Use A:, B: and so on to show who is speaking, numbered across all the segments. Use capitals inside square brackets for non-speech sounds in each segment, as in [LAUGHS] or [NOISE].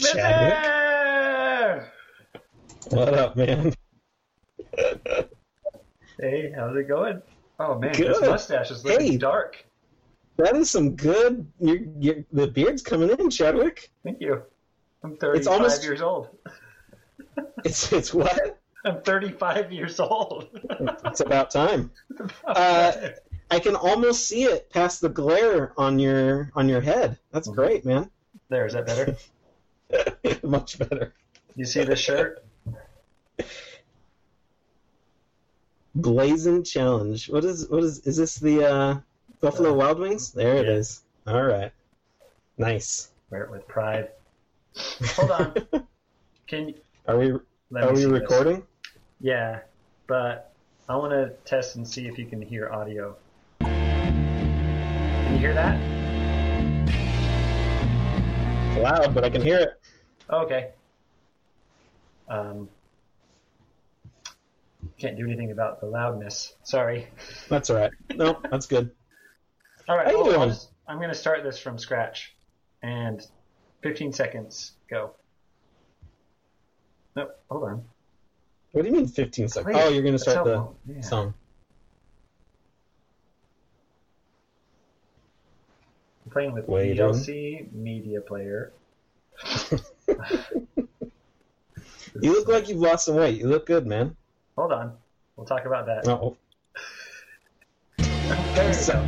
A: Chadwick. What up, man?
B: Hey, how's it going? Oh man,
A: Good.
B: this mustache is looking
A: Hey.
B: dark.
A: That is some good. You're, you're, the beard's coming in, Chadwick.
B: Thank you. I'm 35
A: almost-
B: years old.
A: It's it's what? [LAUGHS]
B: I'm 35 years old.
A: It's about time. [LAUGHS] Uh, I can almost see it past the glare on your on your head. That's great, man.
B: there, is that better? [LAUGHS] [LAUGHS]
A: Much better.
B: You see this shirt?
A: Blazing challenge. What is what is is this the uh, Buffalo Wild Wings? There it
B: Yeah.
A: is. All right. Nice.
B: Wear it with pride. Hold on. [LAUGHS] Can you,
A: Are we
B: let
A: are we
B: see this.
A: recording?
B: Yeah, but I want to test and see if you can hear audio. Can you hear that?
A: It's loud, but I can hear it.
B: Okay. Um, can't do anything about the loudness. Sorry.
A: That's all right. No, that's good. [LAUGHS]
B: All right.
A: How you doing?
B: just- I'm going to start this from scratch, and 15 seconds go. No, hold on.
A: What do you mean 15 seconds? Oh, you're going to start the
B: yeah.
A: song.
B: I'm playing with
A: Waiting.
B: VLC Media Player. [LAUGHS] [LAUGHS]
A: You look like you've lost some weight. You look good, man.
B: Hold on. We'll talk about that.
A: Oh,
B: There we
A: So-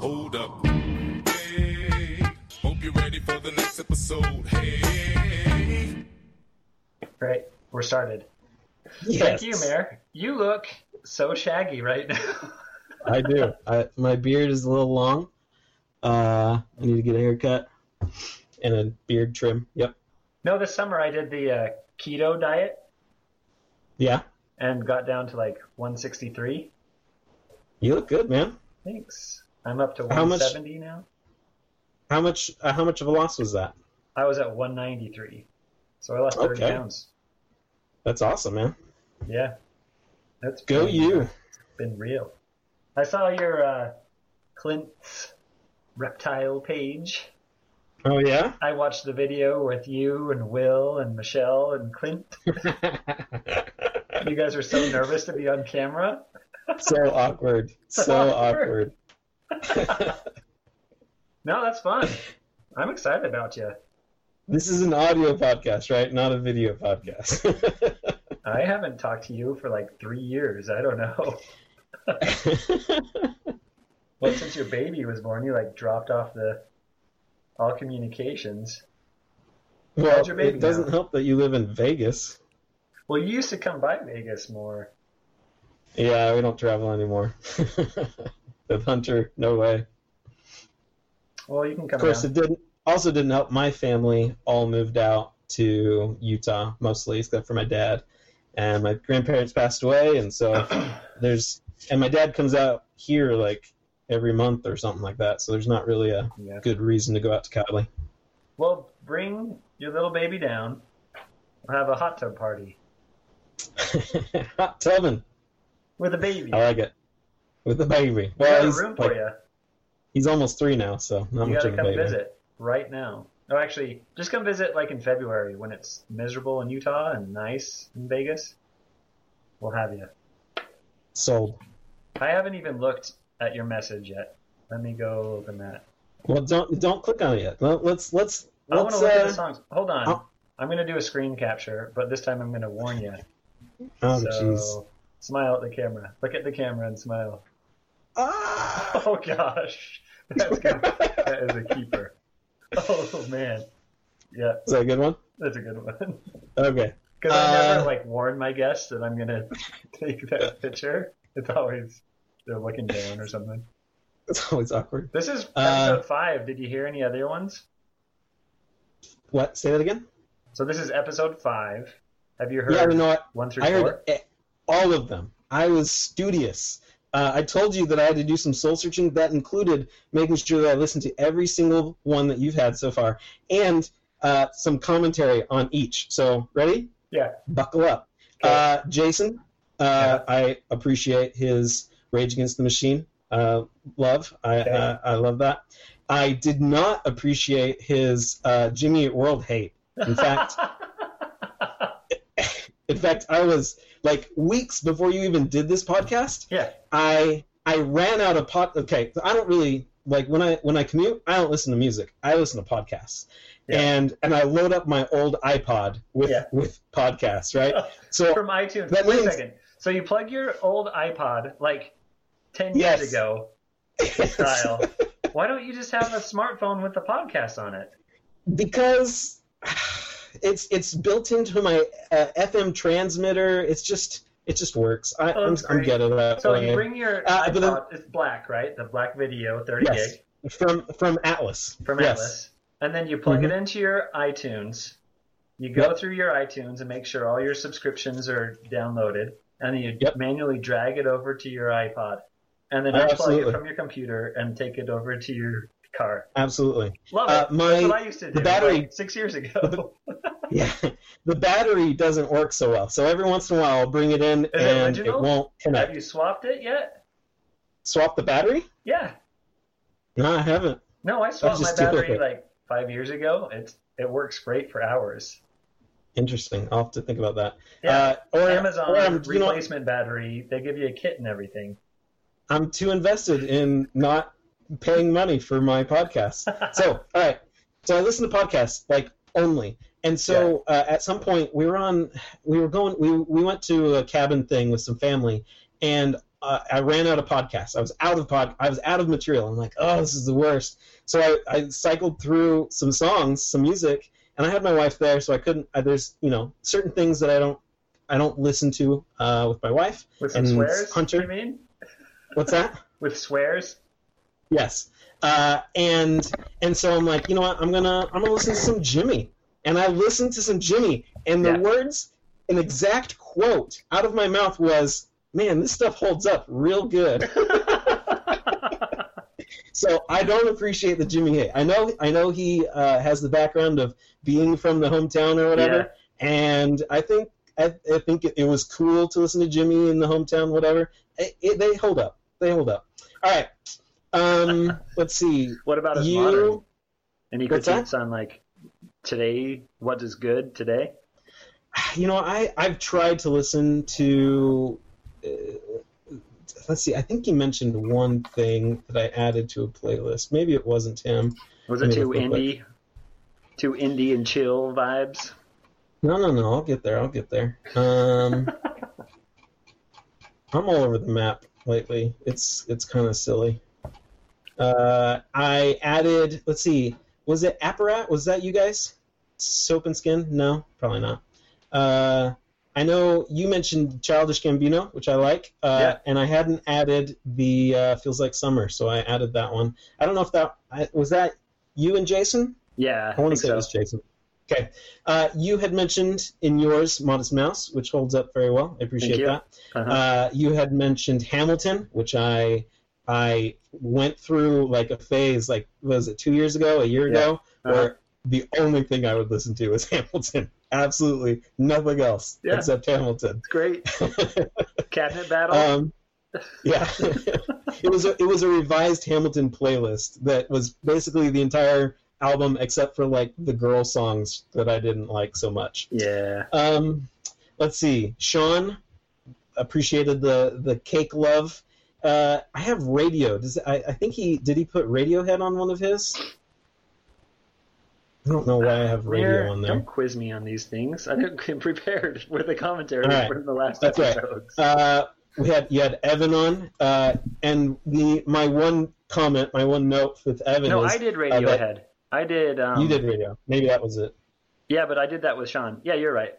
C: Hold up. Hey, hope you're ready for the next episode. Hey.
B: Right. We're started.
A: yes.
B: Thank you, Mayor. You look so shaggy right now. [LAUGHS]
A: I do. I, my beard is a little long. Uh, I need to get a haircut and a beard trim. Yep.
B: no, this summer I did the uh, keto diet
A: Yeah.
B: and got down to like 163.
A: You look good, man.
B: Thanks. I'm up to
A: How much-
B: 170 now.
A: How much? Uh, how much of a loss was that?
B: I was at 193. So I lost 30
A: Okay.
B: pounds.
A: That's awesome, man.
B: Yeah. That's
A: Go
B: been,
A: you.
B: been real. I saw your uh, Clint's reptile page.
A: Oh yeah.
B: I watched the video with you and Will and Michelle and Clint. You guys are so nervous to be on camera.
A: so awkward. So, awkward. [LAUGHS]
B: No, that's fun. I'm excited about you.
A: This is an audio podcast, right? Not a video podcast. [LAUGHS]
B: I haven't talked to you for like three years. I don't know. [LAUGHS] Well, since your baby was born, you like dropped off the all communications.
A: well, it doesn't
B: now?
A: help that you live in Vegas.
B: Well, you used to come by Vegas more.
A: Yeah, we don't travel anymore. [LAUGHS] With Hunter, no way.
B: Well, you can come
A: Of course,
B: down.
A: it didn't. Also, didn't help. My family all moved out to Utah, mostly, except for my dad. And my grandparents passed away, and so [CLEARS THROAT] there's. And my dad comes out here like every month or something like that. So there's not really a
B: Yeah.
A: good reason to go out to Cali.
B: Well, bring your little baby down. We'll have a hot tub party [LAUGHS]
A: Hot tubbing.
B: with a baby.
A: I like it. With the baby.
B: we
A: Well,
B: got a
A: he's,
B: room
A: like-
B: for you.
A: he's almost three now, so not
B: You
A: much
B: gotta
A: of a
B: come visit right now. Oh, actually, just come visit like in February when it's miserable in Utah and nice in Vegas. We'll have you.
A: Sold.
B: I haven't even looked at your message yet. Let me go open that.
A: Well, don't don't click on it yet. Let- Let's let's
B: I want to look at
A: uh,
B: the songs. Hold on.
A: oh.
B: I'm going to do a screen capture, but this time I'm going to warn you. [LAUGHS]
A: oh,
B: so
A: jeez.
B: smile at the camera. Look at the camera and smile.
A: Ah! [LAUGHS]
B: Oh gosh, [LAUGHS] that's good. that is a keeper. Oh man, yeah,
A: Is that a good one?
B: that's a good one.
A: Okay.
B: Because I
A: Uh,
B: never like warn my guests that I'm gonna take that picture. [LAUGHS] It's always they're looking down or something.
A: It's always awkward.
B: This is
A: Uh,
B: episode five. Did you hear any other ones?
A: What? Say that again?
B: So this is episode five. Have you heard
A: Yeah, you know what?
B: one through
A: I
B: four?
A: heard all of them. I was studious. Uh, I told you that I had to do some soul searching. That included making sure that I listened to every single one that you've had so far, and uh, some commentary on each. So, ready?
B: Yeah.
A: Buckle up.
B: Okay.
A: Uh, Jason, uh, I appreciate his Rage Against the Machine. Uh, love, I
B: Okay.
A: uh, I love that. I did not appreciate his uh, Jimmy World hate. In fact, [LAUGHS] in fact, I was like weeks before you even did this podcast.
B: yeah.
A: I I ran out of pod. Okay, I don't really like when I when I commute. I don't listen to music. I listen to podcasts,
B: Yeah.
A: and and I load up my old iPod with
B: Yeah.
A: with podcasts. Right. [LAUGHS] So
B: From iTunes.
A: That
B: Wait
A: means-
B: a second. So you plug your old iPod like ten
A: Yes.
B: years ago style. Why don't you just have a smartphone with the podcast on it?
A: because it's it's built into my uh, FM transmitter. It's just it just works. I,
B: Oh,
A: I'm, I'm good at that.
B: So you bring your
A: Uh,
B: iPod.
A: then-
B: it's black, right? The black video, thirty
A: yes
B: gig
A: from from Atlas
B: from
A: yes.
B: Atlas, and then you plug it
A: Mhm.
B: into your iTunes. You go
A: Yep.
B: through your iTunes and make sure all your subscriptions are downloaded, and then you
A: Yep.
B: manually drag it over to your iPod, and then unplug it from your computer and take it over to your car.
A: Absolutely.
B: Love
A: Uh,
B: it.
A: my-
B: That's what I used to do.
A: the battery-
B: like, six years ago. [LAUGHS]
A: Yeah, the battery doesn't work so well. So every once in a while, I'll bring it in
B: it
A: and it
B: original?
A: won't connect.
B: Have you swapped it yet?
A: Swap the battery?
B: Yeah.
A: No, I haven't.
B: No, I swapped my battery like five years ago. It's it works great for hours.
A: Interesting. I'll have to think about that.
B: Yeah.
A: Uh, or
B: Amazon
A: or I'm, you know,
B: replacement battery. They give you a kit and everything.
A: I'm too invested in not paying money for my podcast. so, [LAUGHS] all right. So I listen to podcasts like only. And so uh, at some point we were on, we were going, we we went to a cabin thing with some family, and uh, I ran out of podcasts. I was out of pod, I was out of material. I'm like, oh, this is the worst. So I, I cycled through some songs, some music, and I had my wife there, so I couldn't. Uh, there's you know certain things that I don't I don't listen to uh, with my wife.
B: With
A: And
B: swears,
A: Hunter?
B: you mean?
A: What's that? [LAUGHS]
B: With swears?
A: Yes. Uh, and and so I'm like, you know what? I'm gonna I'm gonna listen to some Jimmy, and I listened to some Jimmy, and the
B: Yeah.
A: words, an exact quote out of my mouth was, "Man, this stuff holds up real good." [LAUGHS] so I don't appreciate the Jimmy hate. I know I know he uh, has the background of being from the hometown or whatever, and I think I, I think it, it was cool to listen to Jimmy in the hometown, whatever. It, it, they hold up. They hold up. All right. Um, [LAUGHS] let's see.
B: What about his
A: You-
B: modern? Any critiques on like today? What is good today?
A: You know, I I've tried to listen to. Uh, let's see. I think he mentioned one thing that I added to a playlist. Maybe it wasn't him.
B: Was it too
A: look real quick.
B: indie? Too indie and chill vibes?
A: No, no, no. I'll get there. I'll get there. Um, [LAUGHS] I'm all over the map lately. It's it's kind of silly. Uh, I added. Let's see. Was it Apparat? Was that you guys? Soap and Skin? No, probably not. Uh, I know you mentioned Childish Gambino, which I like, uh,
B: Yeah.
A: and I hadn't added the uh, Feels Like Summer, so I added that one. I don't know if that I, was that you and Jason.
B: Yeah,
A: I want to say
B: so.
A: it was Jason. Okay. Uh, you had mentioned in yours Modest Mouse, which holds up very well. I appreciate
B: you.
A: that.
B: Uh-huh.
A: Uh, you had mentioned Hamilton, which I I went through like a phase, like was it two years ago, a year
B: Yeah.
A: ago,
B: Uh-huh.
A: where the only thing I would listen to was [LAUGHS] Hamilton. Absolutely nothing else
B: Yeah.
A: except Hamilton.
B: Great. [LAUGHS] Cabinet battle.
A: Um, yeah, [LAUGHS] [LAUGHS] it was a, it was a revised Hamilton playlist that was basically the entire album except for like the girl songs that I didn't like so much.
B: yeah.
A: Um, let's see, Sean appreciated the the cake love. Uh, I have radio. Does I, I think he did he put Radiohead on one of his? I don't know why I have radio on there.
B: Don't quiz me on these things. I didn't get prepared [LAUGHS] with a commentary
A: right.
B: from the last
A: That's right.
B: episodes.
A: Uh, we had you had Evan on, uh, and the my one comment, my one note with Evan
B: no,
A: is
B: I did
A: uh,
B: Radiohead. I did. Um,
A: you did radio. Maybe that was it.
B: Yeah, but I did that with Sean. Yeah, you're right.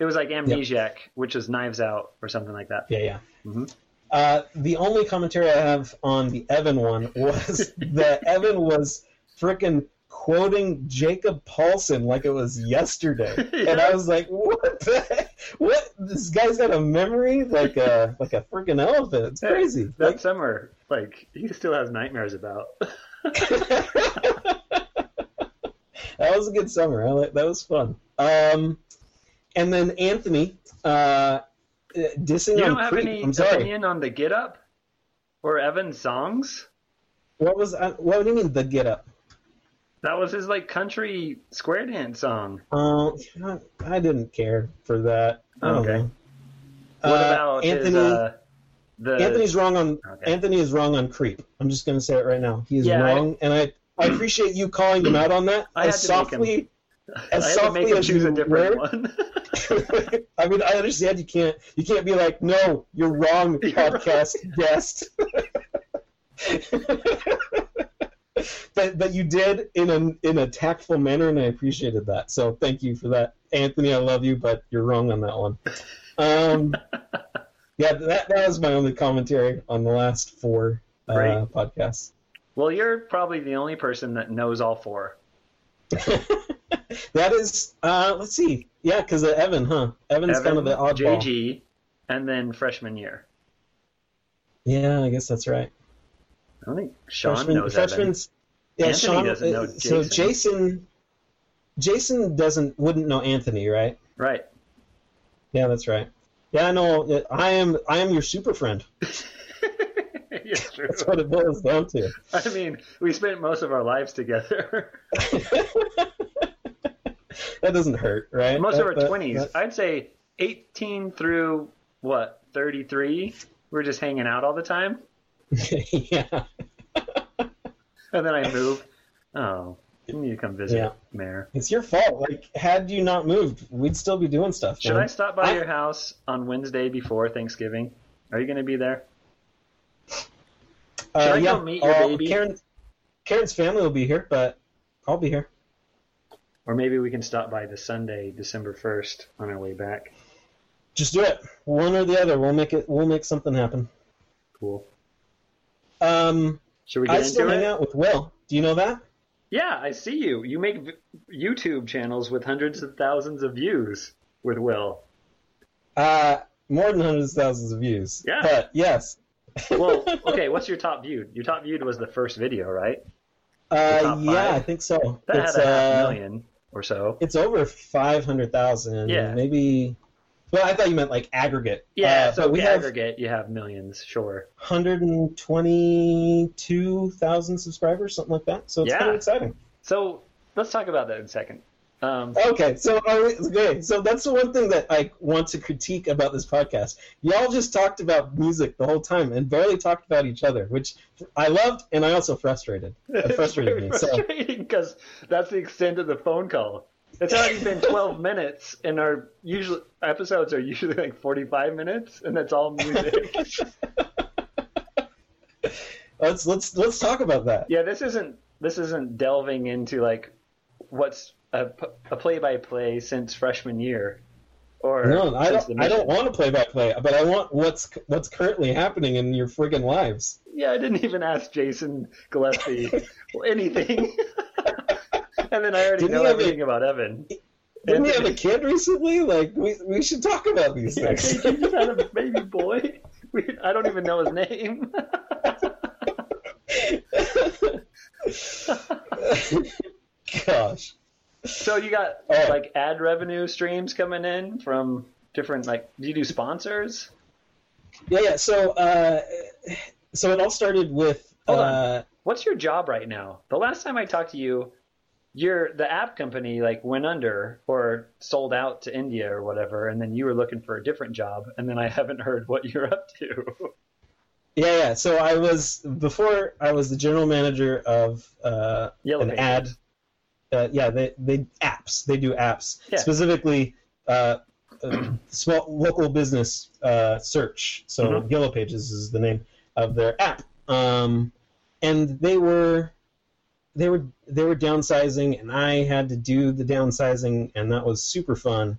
B: It was like Amnesiac, which is Knives Out or something like that.
A: Yeah, yeah.
B: Mhm.
A: Uh, the only commentary I have on the Evan one [LAUGHS] was that Evan was frickin' quoting Jacob Paulson like it was yesterday, [LAUGHS] and I was like, "What? The heck? What? This guy's got a memory like a [LAUGHS] like a freaking elephant. It's crazy."
B: That
A: Like,
B: summer, like he still has nightmares about. [LAUGHS]
A: that was a good summer. I like, that was fun. Um, and then Anthony uh, dissing
B: You don't have
A: Creep.
B: any
A: I'm sorry.
B: opinion on the Get Up? or Evan's songs.
A: What was uh, what do you mean the get up?
B: That was his like country square dance song.
A: Um, I didn't care for that.
B: Okay.
A: know.
B: What
A: Uh,
B: about
A: Anthony?
B: his, uh, the
A: Anthony's wrong on
B: Okay.
A: Anthony is wrong on creep. I'm just gonna say it right now. He is
B: Yeah, I-
A: wrong, and I I appreciate you calling him out on that
B: I [LAUGHS]
A: as
B: had to make
A: softly.
B: I
A: As softly
B: make him
A: as
B: choose a
A: you
B: different
A: were.
B: one. [LAUGHS]
A: I mean, I understand you can't you can't be like, no, you're wrong, [LAUGHS] podcast guest. But but you did in a in a tactful manner, and I appreciated that. So thank you for that, Anthony. I love you, but you're wrong on that one. Um, [LAUGHS] yeah, that that was my only commentary on the last four uh,
B: Great.
A: podcasts.
B: well, you're probably the only person that knows all four. [LAUGHS]
A: that is, uh, let's see, yeah, because uh, Evan, huh? Evan's
B: Evan,
A: kind of the oddball.
B: JG, and then freshman year.
A: Yeah, I guess that's right.
B: I think Sean
A: Freshman-
B: knows
A: freshman's, Yeah,
B: Anthony
A: Sean.
B: doesn't know
A: uh, So
B: Jason.
A: Jason, Jason doesn't wouldn't know Anthony, right?
B: Right.
A: Yeah, that's right. Yeah, I know. I am. I am your super friend. [LAUGHS] [LAUGHS]
B: true.
A: That's what it boils down to.
B: I mean, we spent most of our lives together. [LAUGHS]
A: That doesn't hurt, right?
B: most
A: That-
B: of our
A: that-
B: twenties.
A: that-
B: I'd say eighteen through what thirty three. We're just hanging out all the time, [LAUGHS]
A: yeah.
B: and then I moved. Oh, you need to come visit,
A: Yeah.
B: Mayor.
A: It's your fault. Like, had you not moved, we'd still be doing stuff.
B: Should
A: man.
B: I stop by
A: I-
B: your house on Wednesday before Thanksgiving? Are you going to be there?
A: Uh,
B: Should I
A: yeah,
B: go meet your
A: uh,
B: baby?
A: Karen, Karen's family will be here, but I'll be here.
B: Or maybe we can stop by the Sunday, December first, on our way back.
A: Just do it, one or the other. We'll make it. We'll make something happen.
B: Cool.
A: Um,
B: Should we
A: I
B: get
A: still
B: into
A: hang
B: it?
A: out with Will. Do you know that?
B: Yeah, I see you. You make v- YouTube channels with hundreds of thousands of views with Will.
A: Uh, more than hundreds of thousands of views.
B: Yeah.
A: But yes. [LAUGHS]
B: Well, [LAUGHS] okay, what's your top viewed? Your top viewed was the first video, right?
A: Uh, yeah. I think so.
B: That
A: it's,
B: had a half
A: uh,
B: million or so.
A: It's over five hundred thousand.
B: Yeah.
A: Maybe. Well, I thought you meant like aggregate.
B: Yeah,
A: Uh,
B: so
A: we have
B: aggregate, you have millions, sure.
A: hundred and twenty-two thousand subscribers, something like that. So it's
B: Yeah.
A: kind of exciting.
B: So let's talk about that in a second. Um,
A: Okay, so we, okay, so that's the one thing that I want to critique about this podcast. Y'all just talked about music the whole time and barely talked about each other, which I loved and I also frustrated. It frustrated me. [LAUGHS]
B: It's
A: So
B: frustrating because that's the extent of the phone call. It's already been 12 minutes, and our usual episodes are usually like 45 minutes, and that's all music. [LAUGHS]
A: let's let's let's talk about that.
B: yeah, this isn't this isn't delving into like what's a play-by-play since freshman year, or
A: No, I don't. I don't want to play by play, but I want what's what's currently happening in your friggin' lives.
B: Yeah, I didn't even ask Jason Gillespie [LAUGHS] anything, [LAUGHS] [LAUGHS] and then I already
A: Didn't
B: know
A: he have a-
B: everything about Evan.
A: Didn't we have a kid recently? Like we we should talk about these
B: Yeah,
A: things.
B: he just had a [LAUGHS] baby boy. We, I don't even know his name.
A: Gosh.
B: so you got
A: Oh.
B: like ad revenue streams coming in from different like do you do sponsors?
A: Yeah, yeah. So, uh, so it all started with.
B: Hold on.
A: uh,
B: What's your job right now? The last time I talked to you, your the app company like went under or sold out to India or whatever, and then you were looking for a different job, and then I [LAUGHS] haven't heard what you're up to.
A: Yeah, yeah. So I was before I was the general manager of uh,
B: Yellow
A: an
B: Pages.
A: ad. Uh, yeah, they they apps. They do apps
B: Yeah.
A: specifically. Uh, uh, small local business uh, search. So
B: Mhm.
A: Yellow Pages is the name of their app. Um, and they were they were they were downsizing, and I had to do the downsizing, and that was super fun.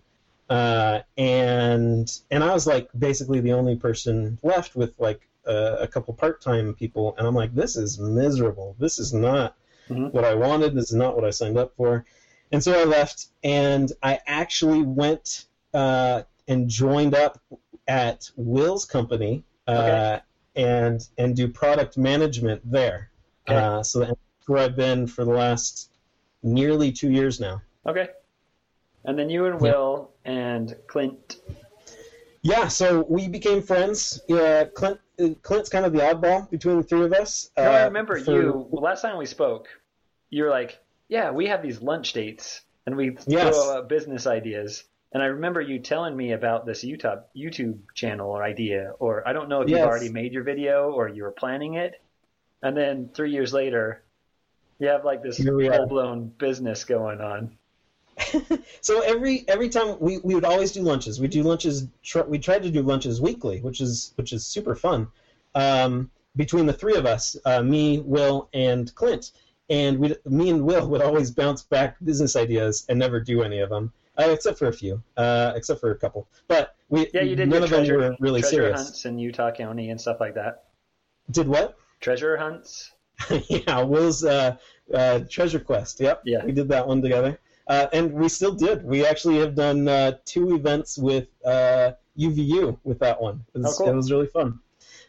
A: Uh, and and I was like basically the only person left with like a, a couple part time people, and I'm like, this is miserable. This is not
B: Mhm.
A: what I wanted. This is not what I signed up for. And so I left, and I actually went uh, and joined up at Will's company uh,
B: Okay.
A: and and do product management there.
B: Okay.
A: Uh, so where I've been for the last nearly two years now.
B: Okay. And then you and Will and Clint.
A: Yeah, so we became friends. Yeah, Clint, Clint's kind of the oddball between the three of us.
B: No, I
A: Uh,
B: remember
A: for-
B: you last time we spoke. You were like, "Yeah, we have these lunch dates, and we
A: Yes.
B: throw out business ideas." And I remember you telling me about this YouTube YouTube channel or idea, or I don't know if you've already made your video or you were planning it. And then three years later, you have like this full blown business going on. [LAUGHS]
A: so every every time we, we would always do lunches. We do lunches. Tr- we tried to do lunches weekly, which is which is super fun. Um, between the three of us, uh, me, Will, and Clint, and we me and Will would always bounce back business ideas and never do any of them, uh, except for a few, uh, except for a couple. But we
B: Yeah, you did
A: none
B: your
A: of them were really
B: treasure
A: serious.
B: hunts in Utah County and stuff like that.
A: Did what?
B: Treasure hunts. [LAUGHS]
A: yeah, Will's uh, uh, Treasure Quest. Yep.
B: Yeah.
A: We did that one together. Uh, and we still did. We actually have done uh, two events with uh, UVU with that one. It was,
B: Oh, cool.
A: it was really fun.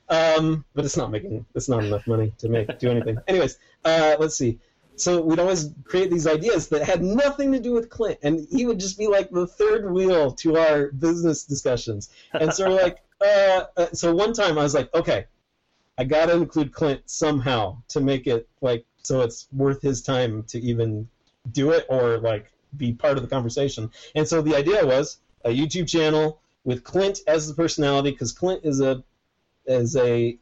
A: Um, but it's not making it's not enough money to make do anything. [LAUGHS] Anyways, uh, let's see. So we'd always create these ideas that had nothing to do with Clint, and he would just be like the third wheel to our business discussions. And so we're like, [LAUGHS] uh, uh, so one time I was like, okay, I gotta include Clint somehow to make it like so it's worth his time to even do it or like be part of the conversation. And so the idea was a YouTube channel with Clint as the personality because Clint is a is a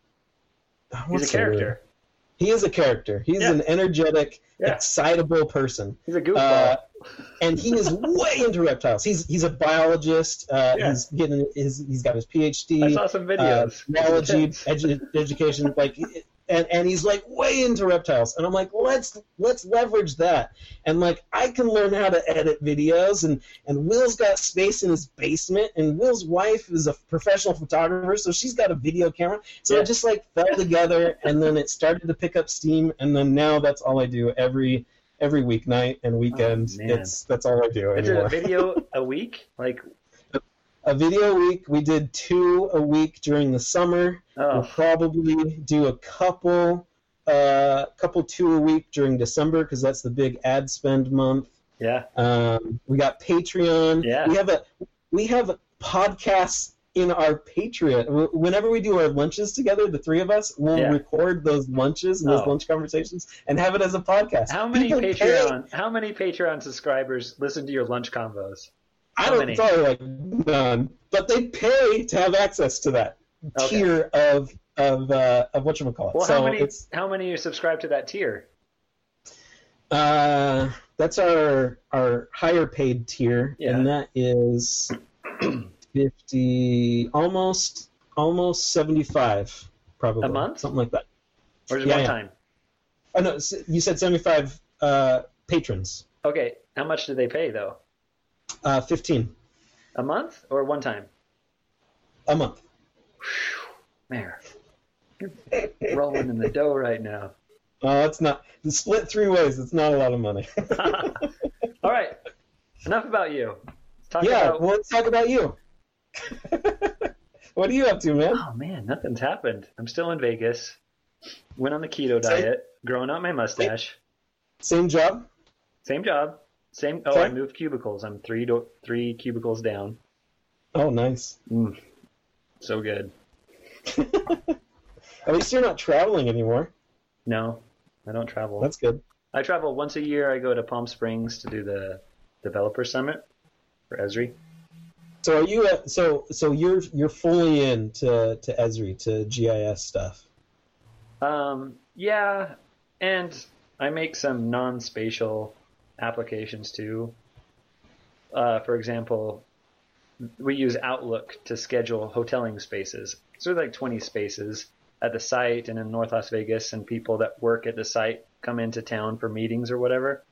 B: He's a character.
A: He is a character. He's
B: Yeah.
A: an energetic,
B: Yeah.
A: excitable person.
B: He's a goofball.
A: Uh, and he is way into reptiles. He's he's a biologist. Uh,
B: Yeah.
A: He's getting his he's got his PhD
B: I saw some
A: uh,
B: videos.
A: biology, [LAUGHS] edu- education, like, and and he's like way into reptiles, and I'm like, let's let's leverage that, and like I can learn how to edit videos, and and Will's got space in his basement, and Will's wife is a professional photographer, so she's got a video camera, so
B: Yeah.
A: it just like fell together, and then it started to pick up steam, and then now that's all I do every every weeknight and weekend.
B: Oh,
A: it's that's all I do
B: Is it a video [LAUGHS] a week? Like,
A: a video a week. We did two a week during the summer. We'll
B: oh,
A: probably do a couple, uh, couple two a week during December because that's the big ad spend month.
B: yeah.
A: Um, we got Patreon.
B: Yeah.
A: We have a we have podcasts in our Patreon. Whenever we do our lunches together, the three of us, we'll
B: Yeah.
A: record those lunches and those
B: Oh.
A: lunch conversations and have it as a podcast.
B: How many
A: People pay-
B: Patreon? How many Patreon subscribers listen to your lunch combos?
A: I don't
B: many?
A: probably like none, but they pay to have access to that
B: Okay.
A: tier of of uh, of what you call it.
B: Well,
A: so
B: how many?
A: it's
B: How many are subscribed to that tier?
A: uh, that's our our higher paid tier,
B: Yeah.
A: and that is [CLEARS THROAT] fifty, almost almost seventy five, probably
B: A month?
A: something like that.
B: Or is it
A: Yeah,
B: one
A: yeah.
B: time?
A: Oh no, you said seventy five uh, patrons,
B: Okay. How much do they pay though?
A: uh, fifteen
B: A month or one time?
A: a month.
B: Mayor, you're rolling in the dough right now.
A: Uh, [LAUGHS] it's not split three ways. It's not a lot of money. [LAUGHS]
B: All right. Enough about you. Let's talk
A: yeah,
B: about.
A: well, let's talk about you. [LAUGHS] what are you up to, man?
B: Oh man, nothing's happened. I'm still in Vegas. Went on the keto
A: Same-
B: diet. Growing out my mustache.
A: Same job.
B: Same job. Same. Oh. I moved cubicles. I'm three do- three cubicles down.
A: Oh, nice.
B: Mm. So good. [LAUGHS]
A: At least you're not traveling anymore.
B: No, I don't travel.
A: That's good.
B: I travel once a year. I go to Palm Springs to do the developer summit for Esri.
A: So are you? Uh, so so you're you're fully in to to Esri to GIS stuff.
B: Um, yeah, and I make some non-spatial applications too. Uh, for example, we use Outlook to schedule hoteling spaces. So like 20 spaces at the site and in North Las Vegas, and people that work at the site come into town for meetings or whatever,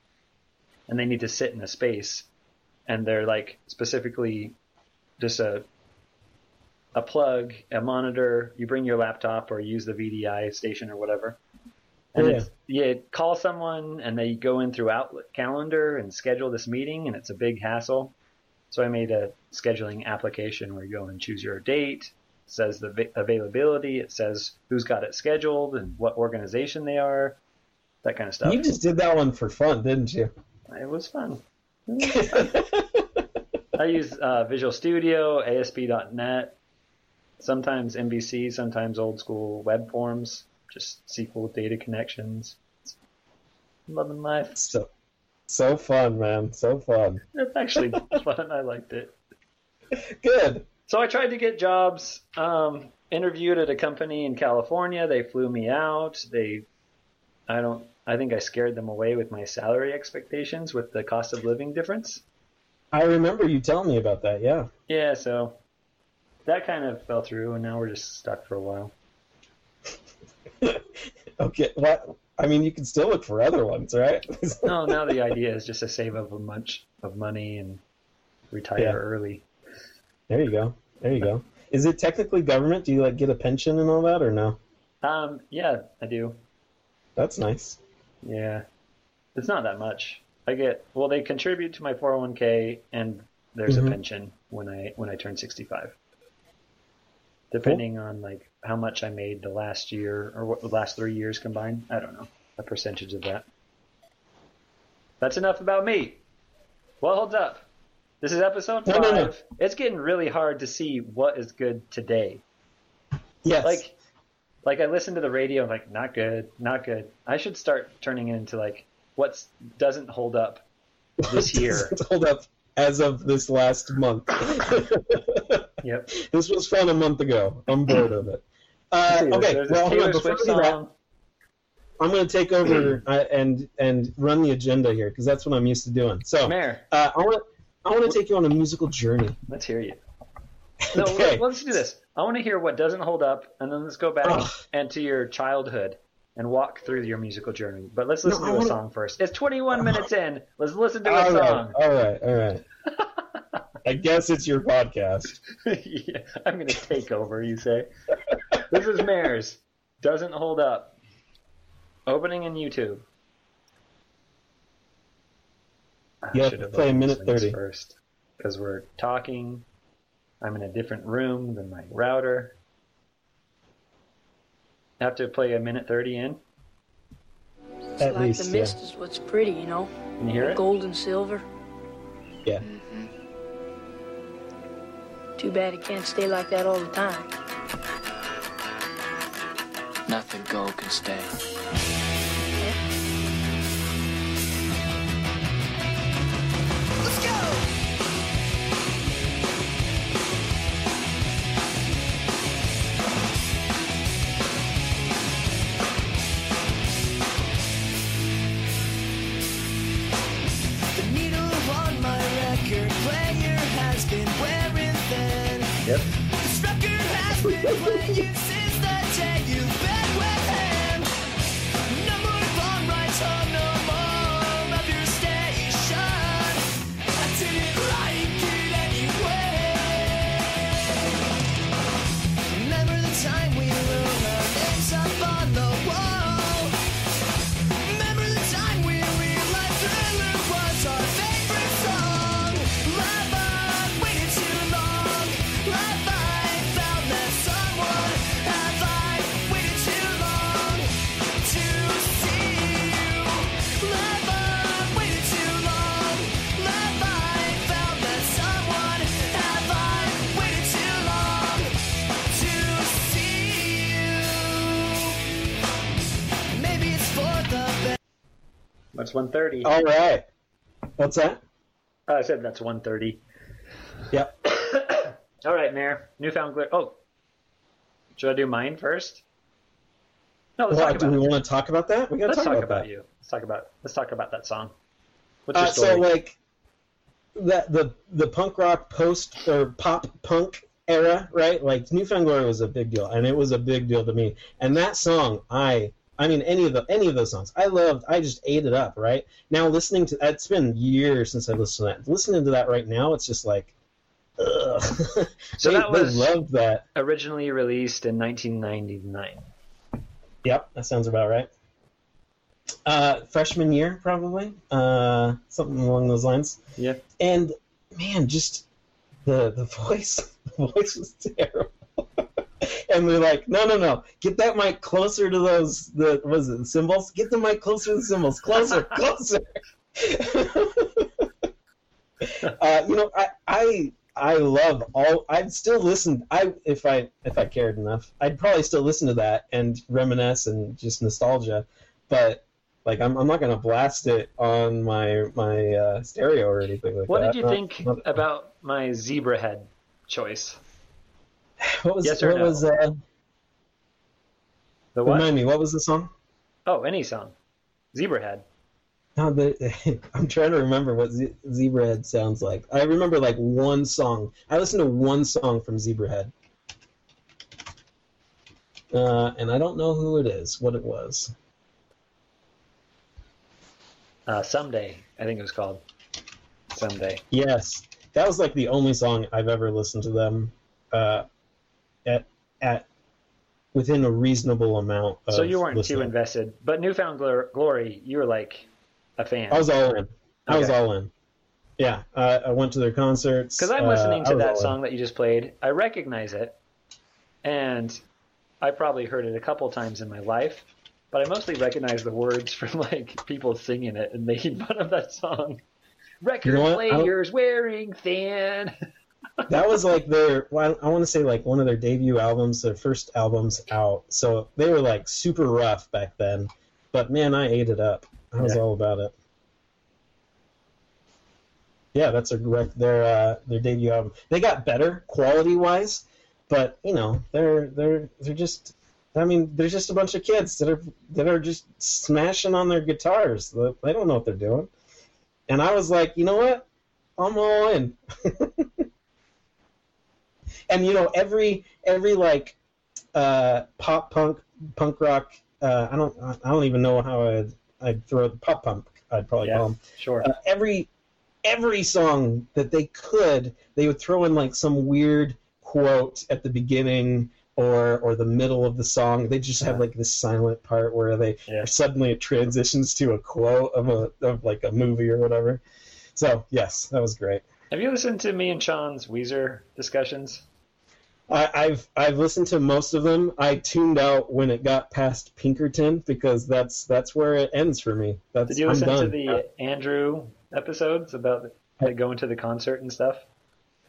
B: and they need to sit in a space, and they're like specifically just a a plug, a monitor. You bring your laptop or use the VDI station or whatever. And
A: Oh, yeah.
B: you call someone and they go in through Outlook calendar and schedule this meeting, and it's a big hassle. So I made a scheduling application where you go and choose your date. It says the availability. It says who's got it scheduled and what organization they are. That kind of stuff.
A: You just did that one for fun, didn't you?
B: It was fun. [LAUGHS] [LAUGHS] I use uh, Visual Studio, ASP.NET, sometimes MVC, sometimes old school web forms, just SQL data connections. Loving life.
A: So, so fun, man. So fun.
B: It's actually [LAUGHS] fun. I liked it.
A: Good.
B: So I tried to get jobs. Um, interviewed at a company in California. They flew me out. They, I don't. I think I scared them away with my salary expectations with the cost of living difference.
A: I remember you telling me about that. Yeah.
B: Yeah, so that kind of fell through, and now we're just stuck for a while. [LAUGHS]
A: okay. What? I mean, you can still look for other ones, right?
B: No, [LAUGHS] now the idea is just to save up a bunch of money and retire
A: Yeah.
B: early.
A: there you go. There you go. Is it technically government? Do you like get a pension and all that, or no?
B: Um, yeah, I do.
A: That's nice.
B: Yeah, it's not that much. I get well. They contribute to my 401k, and there's
A: Mhm.
B: a pension when I when I turn 65. Depending on like how much I made the last year or what the last three years combined, I don't know a percentage of that. That's enough about me. What holds up? This is episode
A: No,
B: five.
A: no, no.
B: It's getting really hard to see what is good today.
A: Yes.
B: Like, like I listen to the radio, I'm like, not good, not good. I should start turning it into like what doesn't hold up this year.
A: Hold up as of this last month. [LAUGHS]
B: Yep.
A: this was fun a month ago. I'm bored of it. Uh, okay,
B: there's
A: well, hold on. Before
B: Swift
A: we do that. I'm going to take over uh, and and run the agenda here because that's what I'm used to doing. So
B: Mayor,
A: uh, I want I want to take you on a musical journey.
B: let's hear you. [LAUGHS] No,
A: Okay.
B: let, us do this. I want to hear what doesn't hold up, and then let's go back
A: Ugh.
B: and to your childhood and walk through your musical journey. But let's listen
A: No,
B: to
A: I
B: a
A: wanna-
B: song first. It's 21 [LAUGHS] minutes in. Let's listen to a
A: All right,
B: song.
A: all right, all right. [LAUGHS] I guess it's your podcast. [LAUGHS]
B: yeah, I'm going to take over, you say. this is Mares. Doesn't hold up. Opening in YouTube. I
A: You have to play a minute
B: these links
A: 30.
B: first because we're talking. I'm in a different room than my router. I have to play a minute 30 in.
D: It's
A: At
D: like
A: least,
D: the
A: yeah.
D: mist is what's pretty, you know?
B: Can you hear it?
D: Gold and silver.
A: Yeah. Mm-hmm.
D: Too bad it can't stay like that all the time.
E: Nothing gold can stay.
F: Been
B: 130.
A: All right. What's that?
B: I said that's 130.
A: Yep. [COUGHS]
B: All right, Mayor. Newfound Glitter. Oh. Should I do mine first? No, let's
A: Well,
B: talk
A: do
B: about
A: we want to talk about that? We got to talk,
B: talk
A: about,
B: about you. Let's talk about let's talk about that song. What's your
A: Uh,
B: story?
A: so, like, that the the punk rock post or pop punk era, right? Like, Newfound Glory was a big deal, and it was a big deal to me. And that song, I. I mean, any of the any of those songs, I loved. I just ate it up. Right now, listening to it's been years since I listened to that. Listening to that right now, it's just like, ugh. [LAUGHS]
B: So
A: they,
B: that was-
A: loved that.
B: Originally released in 1999.
A: Yep, that sounds about right. Uh, freshman year, probably. Uh, something along those lines.
B: Yeah.
A: And man, just the the [LAUGHS] voice, the voice was terrible. [LAUGHS] and they're like, no, no, no, get that mic closer to those. The was it the cymbals? Get the mic closer to the cymbals, closer, [LAUGHS] closer. [LAUGHS] uh, you know, I, I I love all. I'd still listen. I if I if I cared enough, I'd probably still listen to that and reminisce and just nostalgia. But like, I'm I'm not gonna blast it on my my uh, stereo or anything like
B: What
A: that.
B: did you
A: Not-
B: think
A: not-
B: about my Zebrahead choice? [LAUGHS]
A: What was
B: yes or
A: what
B: no?
A: was uh,
B: The what?
A: remind me? What was the song?
B: Oh, any song. Zebrahead.
A: No, the, [LAUGHS] I'm trying to remember what Z- Zebrahead sounds like. I remember like one song. I listened to one song from Zebrahead, uh, and I don't know who it is. What it was.
B: Uh, Someday, I think it was called. Someday.
A: Yes, that was like the only song I've ever listened to them uh, at at within a reasonable amount. Of
B: So you weren't
A: listening.
B: too invested, but Newfound Glor- Glory, you were like a fan.
A: I was all in. I was all in. Yeah, uh, I went to their concerts.
B: Because I'm
A: uh,
B: listening
A: I
B: to that
A: all in.
B: song that you just played. I recognize it, and I probably heard it a couple times in my life, but I mostly recognize the words from [LAUGHS] like people singing it and making fun of that song. Record
A: know? I don't-
B: players wearing thin. [LAUGHS]
A: that was like their well, I want to say like one of their debut albums, their first albums out. So they were like super rough back then. But man, I ate it up. I was
B: Yeah.
A: all about it. Yeah, that's a their uh, their debut album. They got better quality wise, but you know they're they're they're just. I mean, there's just a bunch of kids that are that are just smashing on their guitars. They don't know what they're doing. And I was like, you know what? I'm all in. [LAUGHS] and you know every every like uh, pop punk punk rock uh, I don't I don't even know how I'd I'd throw it pop punk I'd probably
B: Yeah.
A: call them
B: Sure.
A: uh, every every song that they could they would throw in like some weird quote at the beginning or or the middle of the song they just have like this silent part where they
B: Yeah.
A: suddenly it transitions to a quote of a of like a movie or whatever so yes that was great
B: Have you listened to me and Sean's Weezer discussions?
A: I, I've I've listened to most of them. I tuned out when it got past Pinkerton because that's that's where it ends for me. That's
B: Did you listen to the Andrew episodes about the, like, going to the concert and stuff?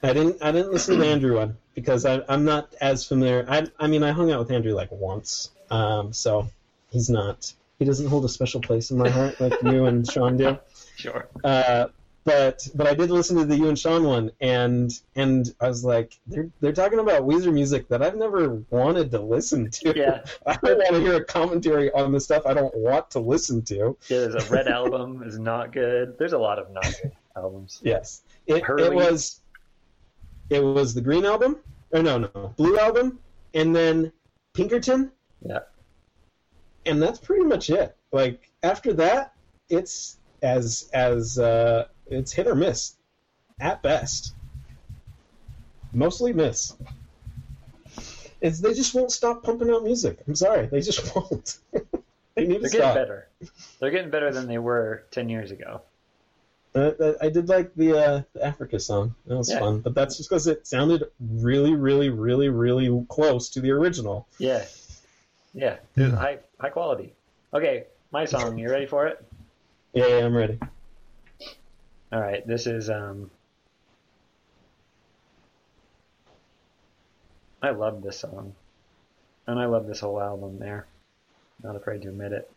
A: I didn't I didn't listen to the Andrew one because I, I'm not as familiar. I I mean I hung out with Andrew like once, um, so he's not he doesn't hold a special place in my heart like you and Sean do. [LAUGHS]
B: Sure.
A: Uh, but but I did listen to the you and Sean one, and and I was like, they're they're talking about Weezer music that I've never wanted to listen to.
B: Yeah. [LAUGHS]
A: I don't want to hear a commentary on the stuff I don't want to listen to.
B: Yeah, there's a Red album [LAUGHS] is not good. There's a lot of not good albums.
A: Yes, it, it was it was the Green album, or no no Blue album, and then Pinkerton,
B: Yeah.
A: and that's pretty much it. Like after that, it's as as uh, it's hit or miss, at best. Mostly miss. It's they just won't stop pumping out music. I'm sorry, they just [LAUGHS] won't. they need to
B: They're getting
A: stop.
B: better. They're getting better than they were ten years ago.
A: Uh, uh, I did like the, uh, the Africa song. That was
B: Yeah.
A: fun, but that's just because it sounded really, really, really, really close to the original.
B: Yeah. Yeah. There's high high quality. Okay, my song. You ready for it?
A: Yeah, yeah, I'm ready.
B: All right. This is um. I love this song, and I love this whole album. There, not afraid to admit it.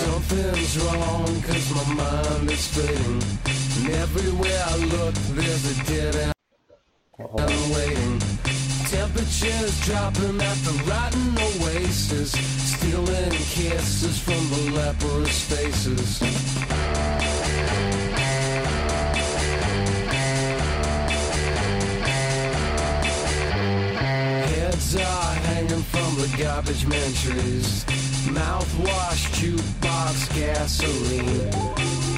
E: Something's wrong cause my mind is fading And everywhere I look there's a dead end I'm waiting Temperatures dropping at the rotten oasis Stealing kisses from the leprous faces Heads are hanging from the garbage man trees. Mouthwash, jukebox, gasoline.